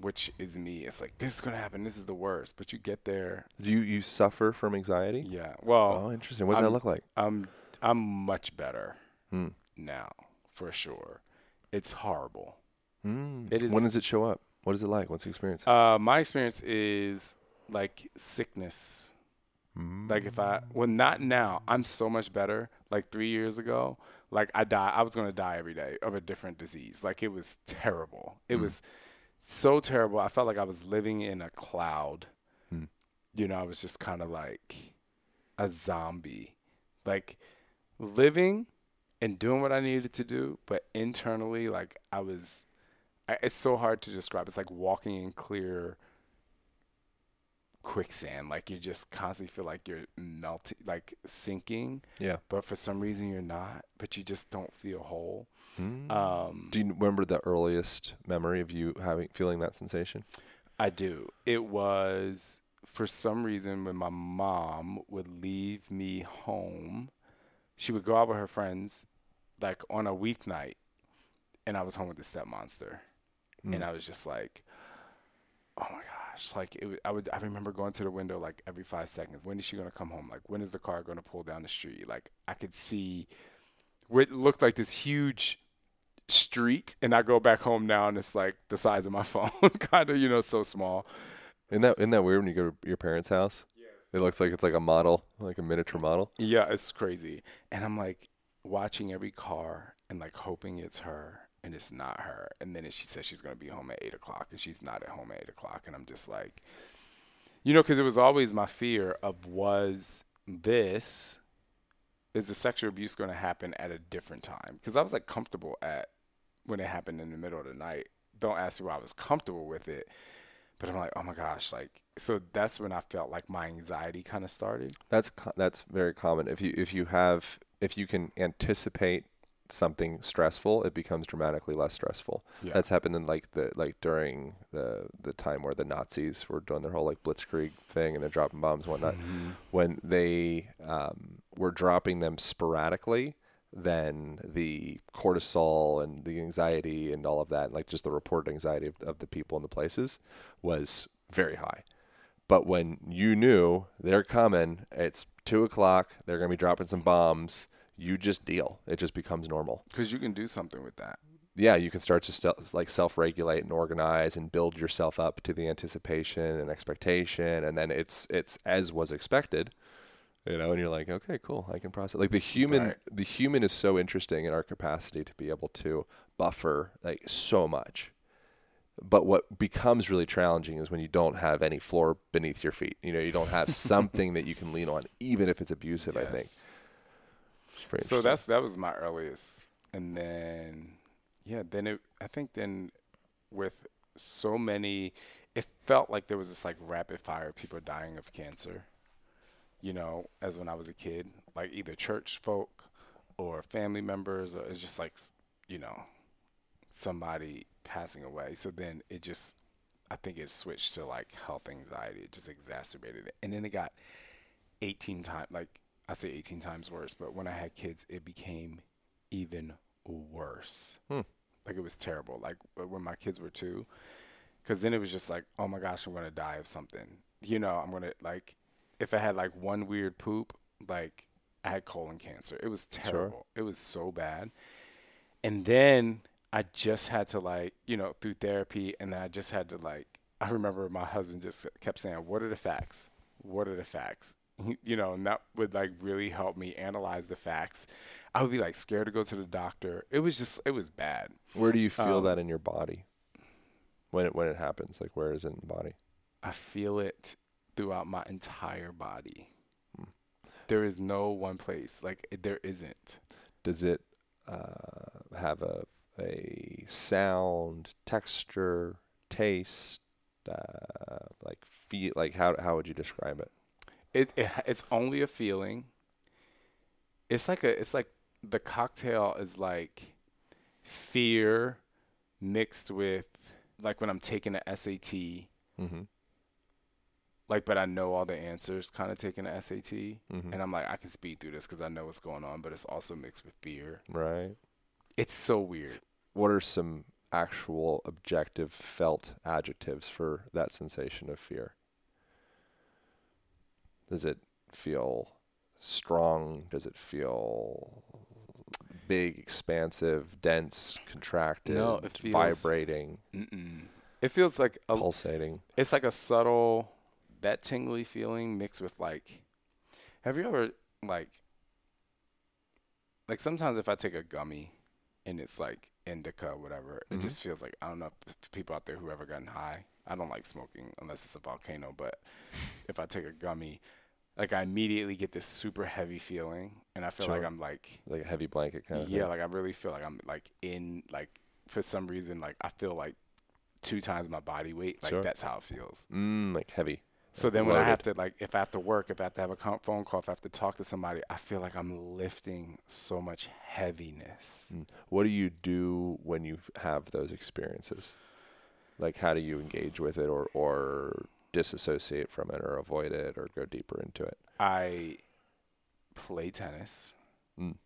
which is me. It's like, this is going to happen. This is the worst. But you get there. Do you you suffer from anxiety? Yeah. Well, Oh, interesting. What does that I'm- look like? I'm, I'm much better Hmm. now, for sure. It's horrible. Mm. It is- When does it show up? What is it like? What's the experience? Uh, my experience is like sickness. Like if I, well, not now. I'm so much better. Like three years ago, like I die. I was gonna die every day of a different disease. Like it was terrible. It was so terrible. I felt like I was living in a cloud. Hmm. You know, I was just kind of like a zombie, like living and doing what I needed to do, but internally, like I was. I, it's so hard to describe. It's like walking in clear quicksand. Like you just constantly feel like you're melting, like sinking. Yeah. But for some reason you're not. But you just don't feel whole. Mm. Um, Do you remember the earliest memory of you having feeling that sensation? I do. It was for some reason when my mom would leave me home, she would go out with her friends, like on a weeknight, and I was home with the step monster, Mm. and I was just like, oh my gosh, like it. I would. I remember going to the window like every five seconds. When is she gonna come home? Like when is the car gonna pull down the street? Like I could see, where it looked like this huge street and I go back home now and it's like the size of my phone, kind of, you know, so small. Isn't that isn't that weird when you go to your parents' house? Yes. It looks like it's like a model, like a miniature model. Yeah, it's crazy. And I'm like watching every car and like hoping it's her and it's not her. And then she says she's going to be home at eight o'clock and she's not at home at eight o'clock. And I'm just like, you know, because it was always my fear of was this, is the sexual abuse going to happen at a different time? Because I was like comfortable at when it happened in the middle of the night. Don't ask me why I was comfortable with it. But I'm like, oh my gosh, like so that's when I felt like my anxiety kind of started. That's that's very common. If you if you have if you can anticipate something stressful, it becomes dramatically less stressful. Yeah. That's happened in like the like during the the time where the Nazis were doing their whole like blitzkrieg thing and they're dropping bombs and whatnot. When they um, were dropping them sporadically, then the cortisol and the anxiety and all of that, like just the reported anxiety of, of the people in the places, was very high. But when you knew they're coming, it's two o'clock, they're going to be dropping some bombs, you just deal. It just becomes normal. Because you can do something with that. Yeah, you can start to stel- like self-regulate and organize and build yourself up to the anticipation and expectation, and then it's it's as was expected, you know. And you're like, okay, cool, I can process. Like the human, Right. the human is so interesting in our capacity to be able to buffer like so much. But what becomes really challenging is when you don't have any floor beneath your feet. You know, you don't have something that you can lean on, even if it's abusive. I think. Pretty So that's that was my earliest, and then yeah, then it I think then with so many, it felt like there was this like rapid fire people dying of cancer. You know, as when I was a kid, like either church folk or family members, or it's just like you know somebody passing away. So then it just, I think it switched to like health anxiety. It just exacerbated it, and then it got 18 times like I say 18 times worse, but when I had kids, it became even worse. Hmm. Like it was terrible. Like when my kids were two, because then it was just like, oh my gosh, I'm gonna die of something. You know, I'm gonna like, if I had like one weird poop, like I had colon cancer. It was terrible. It was so bad. And then I just had to like, you know, through therapy, and then I just had to like. I remember my husband just kept saying, "What are the facts? What are the facts?" you know, and that would like really help me analyze the facts. I would be like scared to go to the doctor. It was just, it was bad. Where do you feel Um, that in your body when it when it happens? Like where is it in the body? I feel it throughout my entire body. There is no one place like there isn't. Does it uh, have a a sound, texture, taste, uh, like feel? Like how how would you describe it? It, it it's only a feeling. It's like a it's like the cocktail is like fear mixed with like when I'm taking a SAT, Mm-hmm. like but I know all the answers, kind of taking a SAT, Mhm. and I'm like I can speed through this because I know what's going on, but it's also mixed with fear. Right. It's so weird. What are some actual objective felt adjectives for that sensation of fear? Does it feel strong? Does it feel big, expansive, dense, contracted, No, it feels- vibrating, Mm-mm. It feels like a, pulsating? it's like a subtle that tingly feeling mixed with like have you ever like like sometimes if I take a gummy and it's like indica or whatever, Mhm. it just feels like I don't know if people out there who ever gotten high. I don't like smoking unless it's a volcano, but if I take a gummy, like I immediately get this super heavy feeling and I feel like I'm like Like a heavy blanket kind of yeah, thing? like I really feel like I'm like in like for some reason like I feel like two times my body weight. Like Sure. that's how it feels. Mm, like heavy. So then when I have to like, if I have to work, if I have to have a phone call, if I have to talk to somebody, I feel like I'm lifting so much heaviness. Mm. What do you do when you have those experiences? Like, how do you engage with it, or or disassociate from it, or avoid it, or go deeper into it? I play tennis. Mm.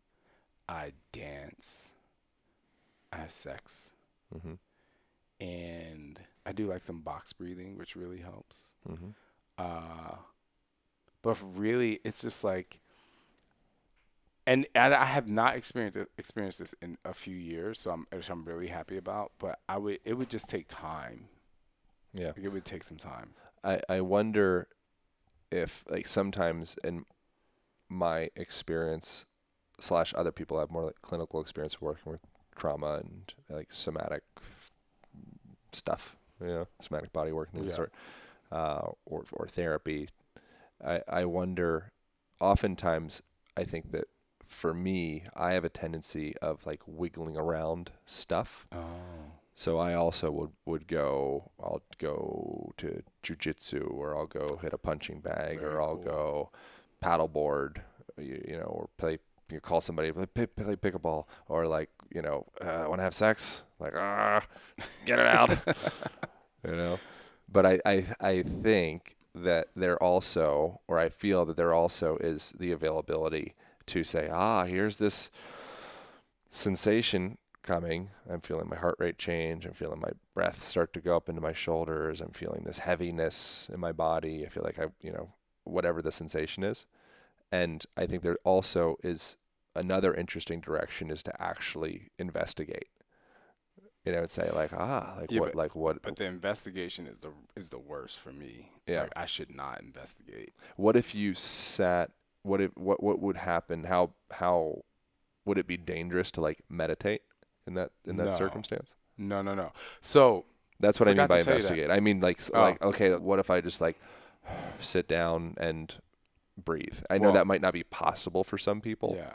I dance. I have sex. Mm-hmm. And I do like some box breathing, which really helps. Mm-hmm. Uh, but really, it's just like, and, and I have not experienced experienced this in a few years, so I'm which I'm really happy about. But I would it would just take time. Yeah. Like, it would take some time. I, I wonder if like sometimes in my experience slash other people have more like clinical experience working with trauma and like somatic stuff, you know, somatic body work and things Yeah. sort, uh, or or therapy. I I wonder. Oftentimes, I think that for me, I have a tendency of like wiggling around stuff. Oh. So I also would, would go, I'll go to jujitsu or I'll go hit a punching bag Very or I'll cool. go paddleboard, you, you know, or play, you call somebody, play, play, pickleball or like, you know, uh, want to have sex? Like, ah, get it out, you know? But I, I, I think that there also, or I feel that there also is the availability to say, ah, here's this sensation coming. I'm feeling my heart rate change. I'm feeling my breath start to go up into my shoulders. I'm feeling this heaviness in my body. I feel like I, you know, whatever the sensation is. And I think there also is another interesting direction is to actually investigate. You know, and say like, ah, like Yeah, what, but- like what, But the investigation is the is the worst for me. Yeah. Like, I should not investigate. what if you sat? What if what what would happen? How how would it be dangerous to like meditate in that in that No. circumstance? No, no, no. So That's what I mean by to tell you that. investigate. I mean like Oh. like okay, what if I just like sit down and breathe? I know Well- that might not be possible for some people. Yeah.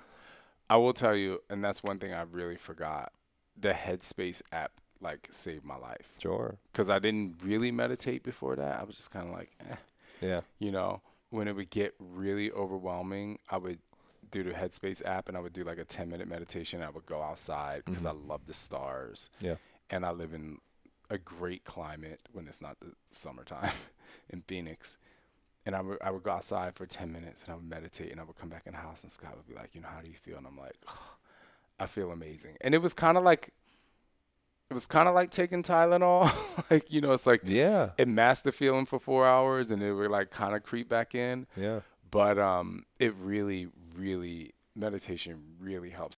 I will tell you, and that's one thing I really forgot. The Headspace app like saved my life Sure. because I didn't really meditate before that. I was just kind of like, eh, Yeah. you know, when it would get really overwhelming, I would do the Headspace app and I would do like a 10 minute meditation. I would go outside because I love the stars Yeah. and I live in a great climate when it's not the summertime in Phoenix. And I would, I would go outside for 10 minutes and I would meditate and I would come back in the house and Scott would be like, you know, how do you feel? And I'm like, I feel amazing. And it was kind of like, it was kind of like taking Tylenol. like, you know, it's like, Yeah. it masked the feeling for four hours and it would like kind of creep back in. Yeah. But um, it really, really, meditation really helps.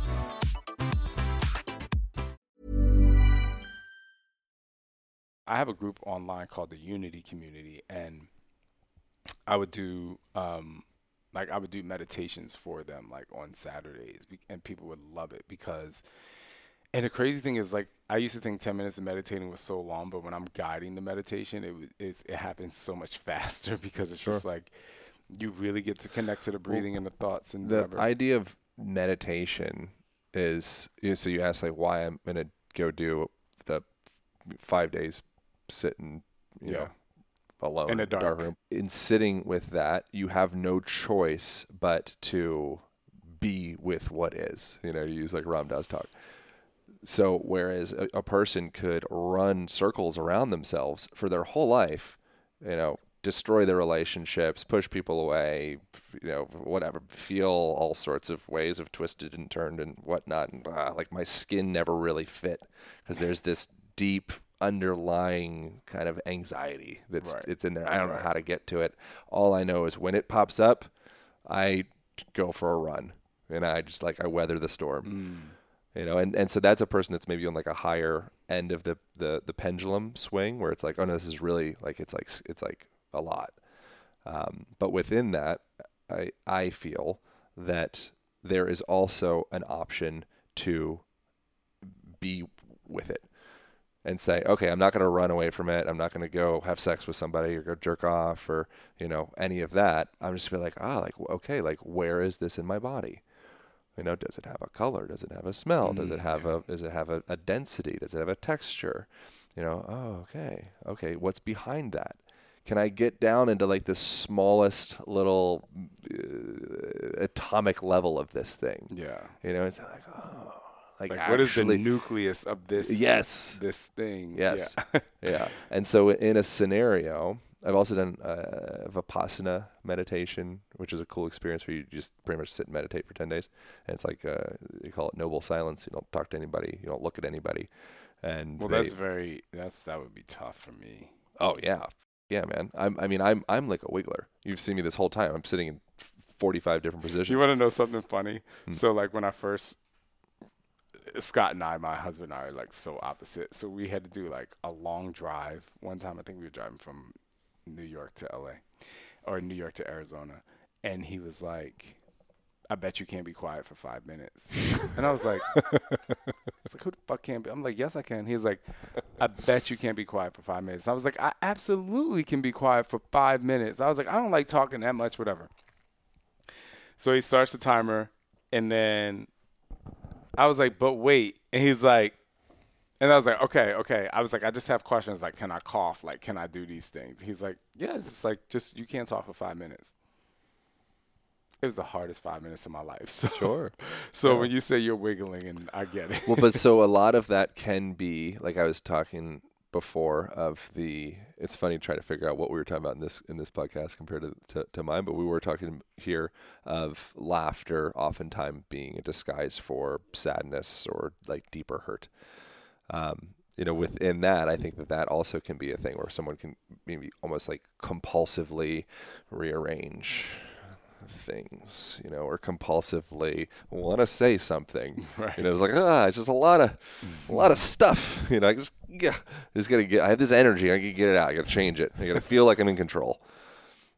I have a group online called the Unity Community, and I would do um, like I would do meditations for them like on Saturdays, and people would love it because. And the crazy thing is, like, I used to think 10 minutes of meditating was so long, but when I'm guiding the meditation, it it, it happens so much faster because it's just like you really get to connect to the breathing and the thoughts and the whatever. idea of meditation is you know, so you ask like why I'm gonna go do the five days sitting you Yeah. know alone In a dark. room. In sitting with that, you have no choice but to be with what is. You know, to use like Ram Dass talk. So whereas a, a person could run circles around themselves for their whole life, you know, destroy their relationships, push people away, you know, whatever, feel all sorts of ways of twisted and turned and whatnot. And ah, like my skin never really fit because there's this deep underlying kind of anxiety that's Right. it's in there. I don't know how to get to it. All I know is when it pops up, I go for a run and I just like I weather the storm. You know, and, and so that's a person that's maybe on like a higher end of the, the, the pendulum swing where it's like, oh no, this is really like it's like it's like a lot. Um, but within that, I I feel that there is also an option to be with it and say, okay, I'm not going to run away from it. I'm not going to go have sex with somebody or go jerk off or you know any of that. I'm just feel like, ah, like okay, like where is this in my body? You know, does it have a color? Does it have a smell? does it have a does it have a, a density? Does it have a texture? You know, oh, okay, okay. What's behind that? Can I get down into like the smallest little uh, atomic level of this thing? Yeah. You know, it's like, oh, like, Like, what is the nucleus of this? Yes. This thing. Yes. Yeah. yeah. And so in a scenario, I've also done uh, Vipassana meditation, which is a cool experience where you just pretty much sit and meditate for 10 days. And it's like, uh, they call it noble silence. You don't talk to anybody. You don't look at anybody. And well, they- that's very. That's that would be tough for me. oh yeah. Yeah, man. I'm, I mean, I'm, I'm like a wiggler. You've seen me this whole time. I'm sitting in 45 different positions. You want to know something funny? Hmm. So like when I first Scott and I, my husband and I are like so opposite. So we had to do like a long drive. One time I think we were driving from New York to LA or New York to Arizona. And he was like, I bet you can't be quiet for five minutes. and I was like, I was like, who the fuck can't be? I'm like, yes, I can. He's like, I bet you can't be quiet for five minutes. I was like, I absolutely can be quiet for five minutes. I was like, I don't like talking that much, whatever. So he starts the timer, and then I was like, but wait. And he's like, and I was like, okay, okay. I was like, I just have questions like, can I cough? Like, can I do these things? He's like, yeah, it's just like, just, you can't talk for five minutes. It was the hardest five minutes of my life. So, Sure. so when you say you're wiggling, and I get it. well, but so a lot of that can be like I was talking before of the. It's funny to try to figure out what we were talking about in this in this podcast compared to, to, to mine, but we were talking here of laughter, oftentimes being a disguise for sadness or like deeper hurt. Um, you know, within that, I think that that also can be a thing where someone can maybe almost like compulsively rearrange things, you know, or compulsively want to say something. Right. You know, it's like ah, it's just a lot of, a lot of stuff. You know, I just yeah, I just gotta get. I have this energy. I gotta get it out. I gotta change it. I gotta feel like I'm in control.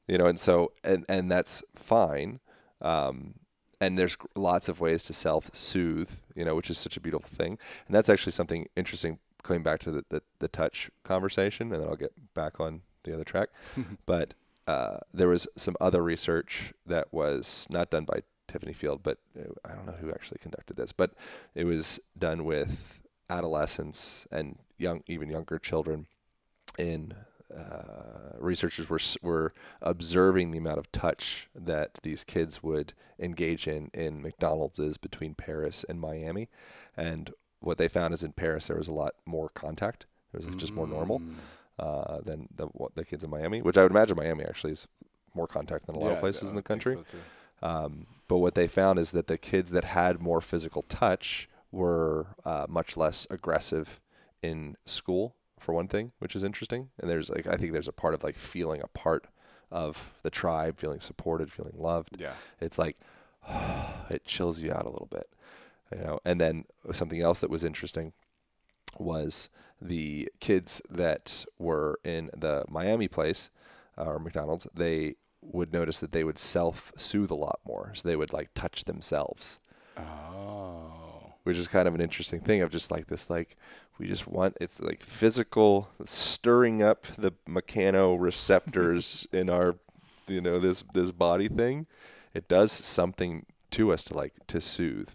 You know, and so and and that's fine. Um, and there's lots of ways to self-soothe. You know, which is such a beautiful thing. And that's actually something interesting. Going back to the, the, the touch conversation, and then I'll get back on the other track. but uh, there was some other research that was not done by Tiffany Field, but uh, I don't know who actually conducted this, but it was done with adolescents and young, even younger children. In uh, researchers were were observing the amount of touch that these kids would engage in in McDonald's between Paris and Miami, and what they found is in Paris there was a lot more contact. It was just more normal uh, than the what the kids in Miami, which I would imagine Miami actually is more contact than a lot Yeah, of places in the country. so. Um, but what they found is that the kids that had more physical touch were uh, much less aggressive in school, for one thing, which is interesting. And there's like I think there's a part of like feeling a part of the tribe, feeling supported, feeling loved. Yeah. It's like it chills you out a little bit, you know. And then something else that was interesting was the kids that were in the Miami place uh, or McDonald's. They would notice that they would self-soothe a lot more, so they would like touch themselves Oh. which is kind of an interesting thing of just like this like we just want it's like physical stirring up the mechanoreceptors in our you know this this body thing it does something to us to like to soothe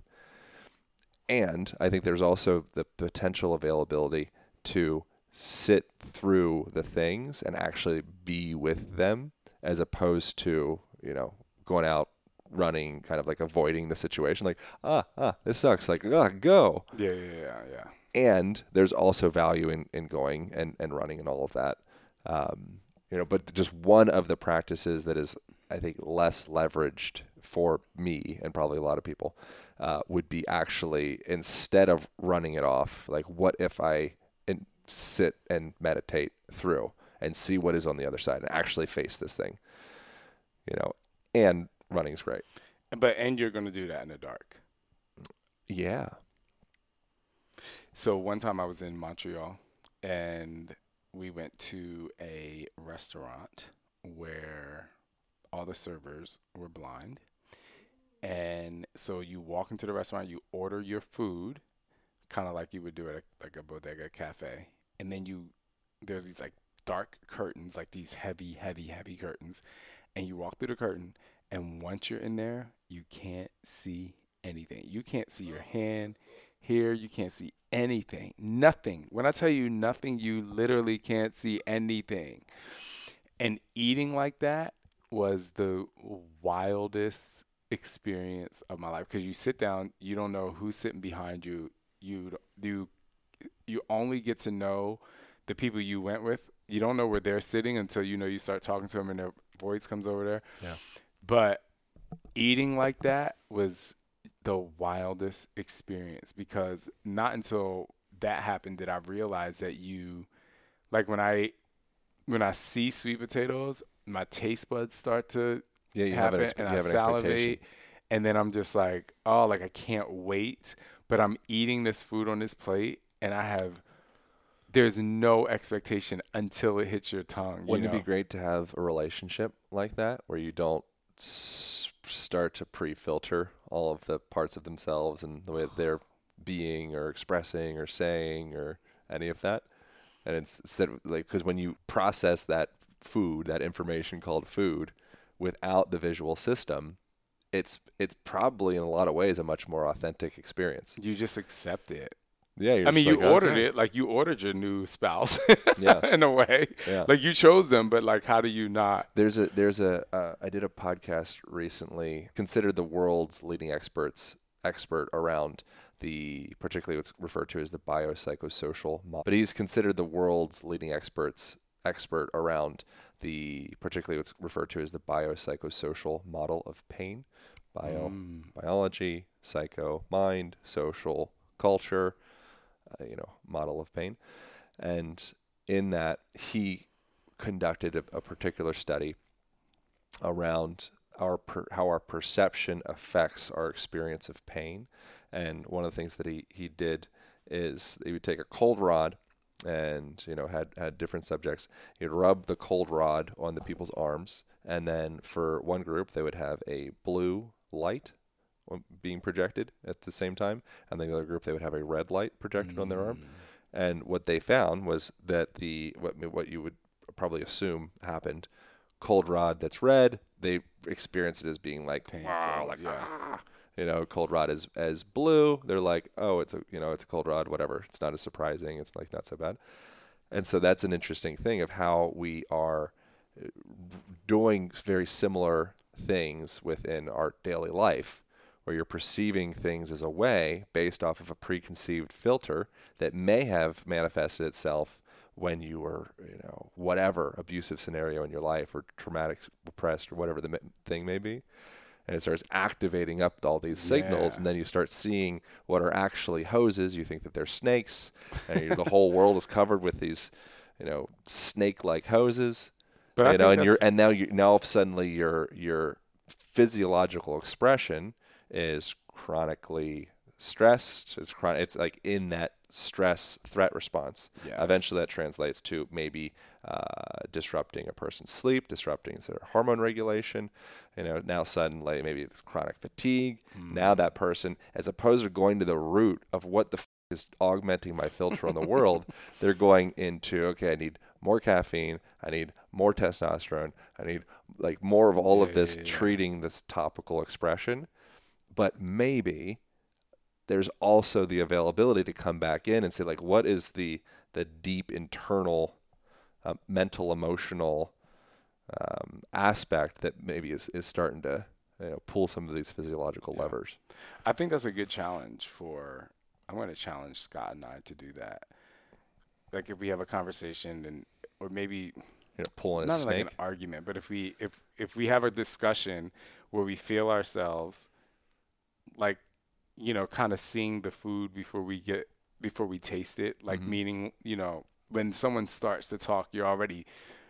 and i think there's also the potential availability to sit through the things and actually be with them as opposed to you know going out running kind of like avoiding the situation like ah ah this sucks like ah go Yeah, yeah, yeah, yeah. and there's also value in, in going and, and running and all of that um, You know, but just one of the practices that is, I think, less leveraged for me and probably a lot of people uh, would be actually instead of running it off, like what if I in, sit and meditate through and see what is on the other side and actually face this thing, you know, and running's great. But and you're going to do that in the dark. Yeah. So one time I was in Montreal and we went to a restaurant where all the servers were blind. And so you walk into the restaurant, you order your food, kind of like you would do at a, like a bodega cafe, and then you there's these like dark curtains, like these heavy, heavy, heavy curtains, and you walk through the curtain, and once you're in there, you can't see anything. You can't see your hand here. You can't see anything. Nothing. When I tell you nothing, you literally can't see anything. And eating like that was the wildest experience of my life because you sit down, you don't know who's sitting behind you. You you you only get to know the people you went with. You don't know where they're sitting until you know you start talking to them and their voice comes over there. Yeah. But eating like that was the wildest experience because not until that happened did I realize that you like when I when I see sweet potatoes, my taste buds start to Yeah, you have happen an, and you I an salivate expectation. and then I'm just like, oh, like I can't wait, but I'm eating this food on this plate and I have there's no expectation until it hits your tongue. Wouldn't it know? be great to have a relationship like that where you don't s- start to pre-filter all of the parts of themselves and the way that they're being or expressing or saying or any of that? And it's like because when you process that food, that information called food, without the visual system, it's it's probably in a lot of ways a much more authentic experience. You just accept it. Yeah, you're I mean, you ordered okay. it like you ordered your new spouse. Yeah. in a way. Yeah. Like you chose them, but like, how do you not? There's a there's a uh, I did a podcast recently considered the world's leading experts expert around the particularly what's referred to as the biopsychosocial model. But he's considered the world's leading experts expert around the particularly what's referred to as the biopsychosocial model of pain. Bio biology, psycho, mind, social, culture, uh, you know, model of pain. And in that he conducted a, a particular study around our per, how our perception affects our experience of pain. And one of the things that he, he did is he would take a cold rod and you know had had different subjects. He'd rub the cold rod on the people's arms, and then for one group they would have a blue light being projected at the same time, and the other group they would have a red light projected on their arm. And what they found was that the what what you would probably assume happened, cold rod that's red, they experience it as being like wow, like ah. You know, cold rod is as blue. They're like, oh, it's a you know, it's a cold rod, whatever. It's not as surprising. It's like not so bad. And so that's an interesting thing of how we are uh, doing very similar things within our daily life where you're perceiving things as a way based off of a preconceived filter that may have manifested itself when you were, you know, whatever abusive scenario in your life or traumatic, repressed, or whatever the thing may be. And it starts activating up all these signals, Yeah. and then you start seeing what are actually hoses. You think that they're snakes, and the whole world is covered with these, you know, snake-like hoses. But I you know, and you're and now you now suddenly your your physiological expression is chronically stressed. It's chronic. It's like in that stress threat response. Yes. Eventually, that translates to maybe uh, disrupting a person's sleep, disrupting their hormone regulation. You know, now suddenly maybe it's chronic fatigue. Now that person, as opposed to going to the root of what the f- is augmenting my filter on the world, they're going into okay, I need more caffeine, I need more testosterone, I need like more of all of this yeah, yeah. treating this topical expression. But maybe there's also the availability to come back in and say like what is the the deep internal uh, mental emotional um, aspect that maybe is, is starting to you know pull some of these physiological Yeah. levers I think that's a good challenge for. I'm going to challenge Scott and I to do that. Like if we have a conversation and, or maybe you know, pulling a not like an argument, but if we if if we have a discussion where we feel ourselves like you know kind of seeing the food before we get before we taste it, like Mm-hmm. meaning you know when someone starts to talk, you're already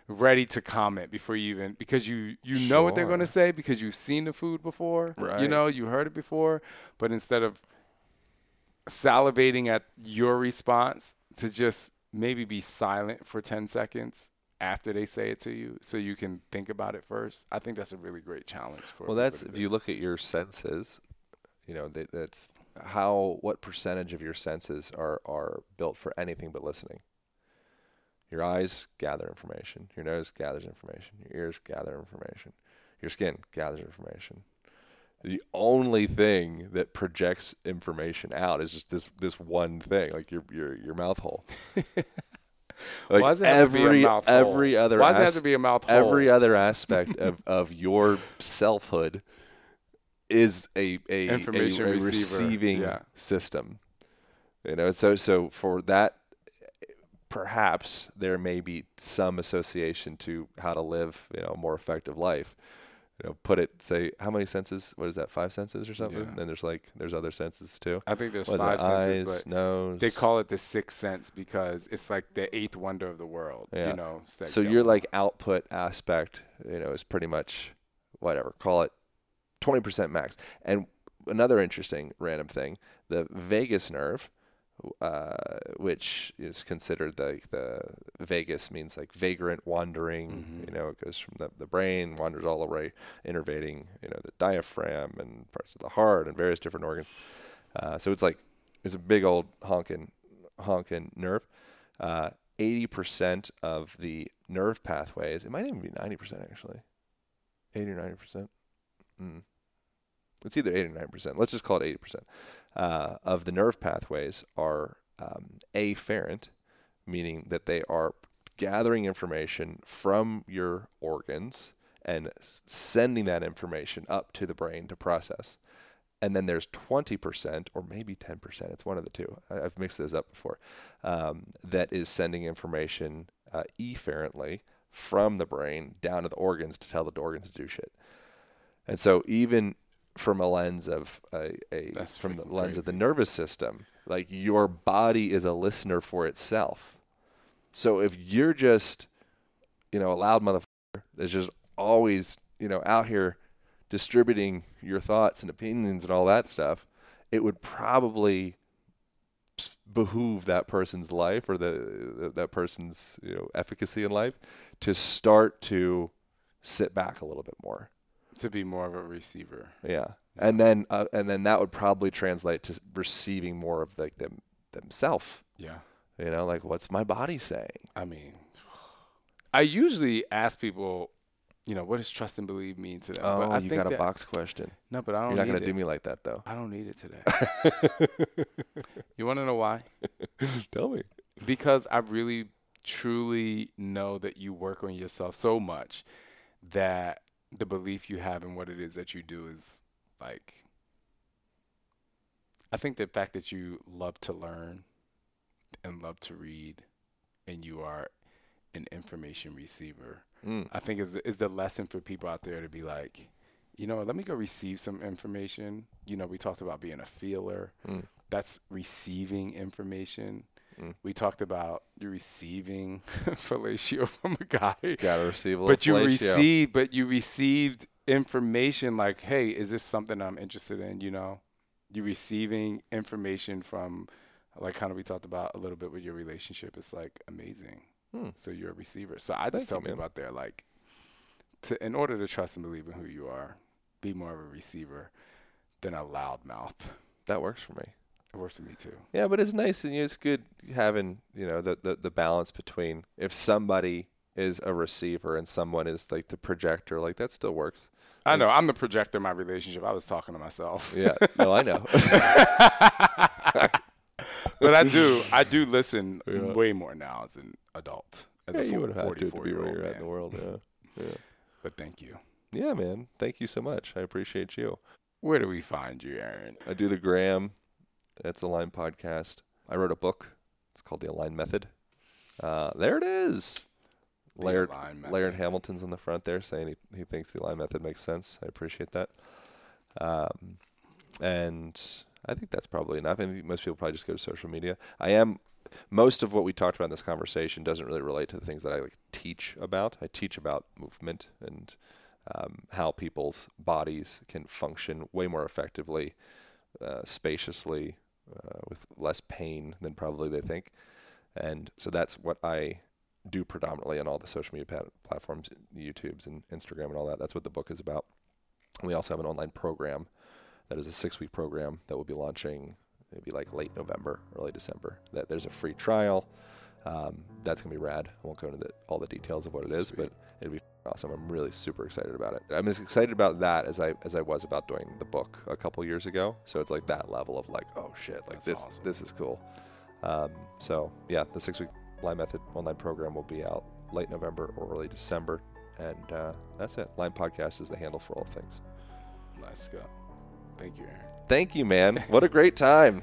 ready to comment before you even because you you know what they're going to say because you've seen the food before, you know, you heard it before, but instead of salivating at your response to just maybe be silent for 10 seconds after they say it to you so you can think about it first. I think that's a really great challenge for Well, that's if you look at your senses, you know, that, that's how what percentage of your senses are are built for anything but listening. Your eyes gather information. Your nose gathers information. Your ears gather information. Your skin gathers information. The only thing that projects information out is just this this one thing, like your your your mouth hole. like Why does it have to be a every hole? every other Why does it have to be a mouth hole? every other aspect of, of your selfhood is a a, a- Information a receiver, receiving yeah. system. You know, so so for that, perhaps there may be some association to how to live, you know, a more effective life. You know, put it say how many senses? What is that? Five senses or something? Yeah. And there's like there's other senses too. I think there's What five senses, Eyes, but nose. they call it the sixth sense because it's like the eighth wonder of the world. Yeah. You know, So your like output aspect, you know, is pretty much whatever. Call it twenty percent max. And another interesting random thing, the vagus nerve, uh, which is considered like the vagus means like vagrant wandering. Mm-hmm. You know, it goes from the, the brain, wanders all the way, innervating, you know, the diaphragm and parts of the heart and various different organs. Uh, so it's like it's a big old honking honking nerve. Uh, 80% of the nerve pathways, it might even be 90% actually. 80 or 90%. Mm. It's either 80 or 90%. Let's just call it 80%. Uh, of the nerve pathways are um, afferent, meaning that they are gathering information from your organs and sending that information up to the brain to process. And then there's 20% or maybe 10%, it's one of the two. I've mixed those up before, um, that is sending information uh, efferently from the brain down to the organs to tell the organs to do shit. And so even from a lens of a, a from the lens of the nervous system, like your body is a listener for itself. So if you're just, you know, a loud motherfucker that's just always, you know, out here distributing your thoughts and opinions and all that stuff, it would probably behoove that person's life or the that person's you know efficacy in life to start to sit back a little bit more. To be more of a receiver. Yeah, and then uh, and then that would probably translate to receiving more of like them themselves. Yeah. You know, like what's my body saying? I mean, I usually ask people, you know, what does trust and believe mean to them? Oh, but I you think got a that- box question. No, but I don't. You're not gonna it. do me like that though. I don't need it today. you want to know why? Tell me. Because I really, truly know that you work on yourself so much that the belief you have in what it is that you do is like. I think the fact that you love to learn and love to read and you are an information receiver, Mm. I think is is the lesson for people out there to be like, you know, let me go receive some information. You know, we talked about being a feeler. Mm. That's receiving information. Mm. We talked about you receiving fellatio from a guy. Gotta receive a little But you received but you received information like, hey, is this something I'm interested in? You know? You receiving information from like kind of we talked about a little bit with your relationship. It's like amazing. Hmm. So you're a receiver. So I Thank just tell you, man. people out there like to in order to trust and believe in who you are, be more of a receiver than a loudmouth. That works for me. It works for me too. Yeah, but it's nice and it's good having you know the, the the balance between if somebody is a receiver and someone is like the projector, like that still works. I know. I'm the projector in my relationship. I was talking to myself. Yeah, no, I know. but I do. I do listen Yeah. way more now as an adult. As yeah, a you would have had to, to 44 be year where old you're at in the world. Yeah, yeah, But thank you. yeah, man. Thank you so much. I appreciate you. Where do we find you, Aaron? I do the Graham. That's the Align podcast. I wrote a book. It's called The Align Method. Uh, there it is. the Laird, Laird Hamilton's on the front there saying he, he thinks the Align method makes sense. I appreciate that. Um, and I think that's probably enough. I think most people probably just go to social media. I am most of what we talked about in this conversation doesn't really relate to the things that I like teach about. I teach about movement and um, how people's bodies can function way more effectively, uh, spaciously, uh, with less pain than probably they think. And so that's what I do predominantly on all the social media pat- platforms, YouTube's and Instagram and all that. That's what the book is about. We also have an online program that is a six week program that will be launching maybe like late November, early December. That there's a free trial. Um, that's gonna be rad. I won't go into the, all the details of what it is, but it'll be awesome. I'm really super excited about it. I'm as excited about that as I as I was about doing the book a couple years ago. So it's like that level of like, oh shit, like That's this awesome. this is cool. Um, so yeah, the six week Align Method online program will be out late November or early December, and uh, that's it. Align Podcast is the handle for all things. Let's go. Thank you, Aaron. Thank you, man. What a great time.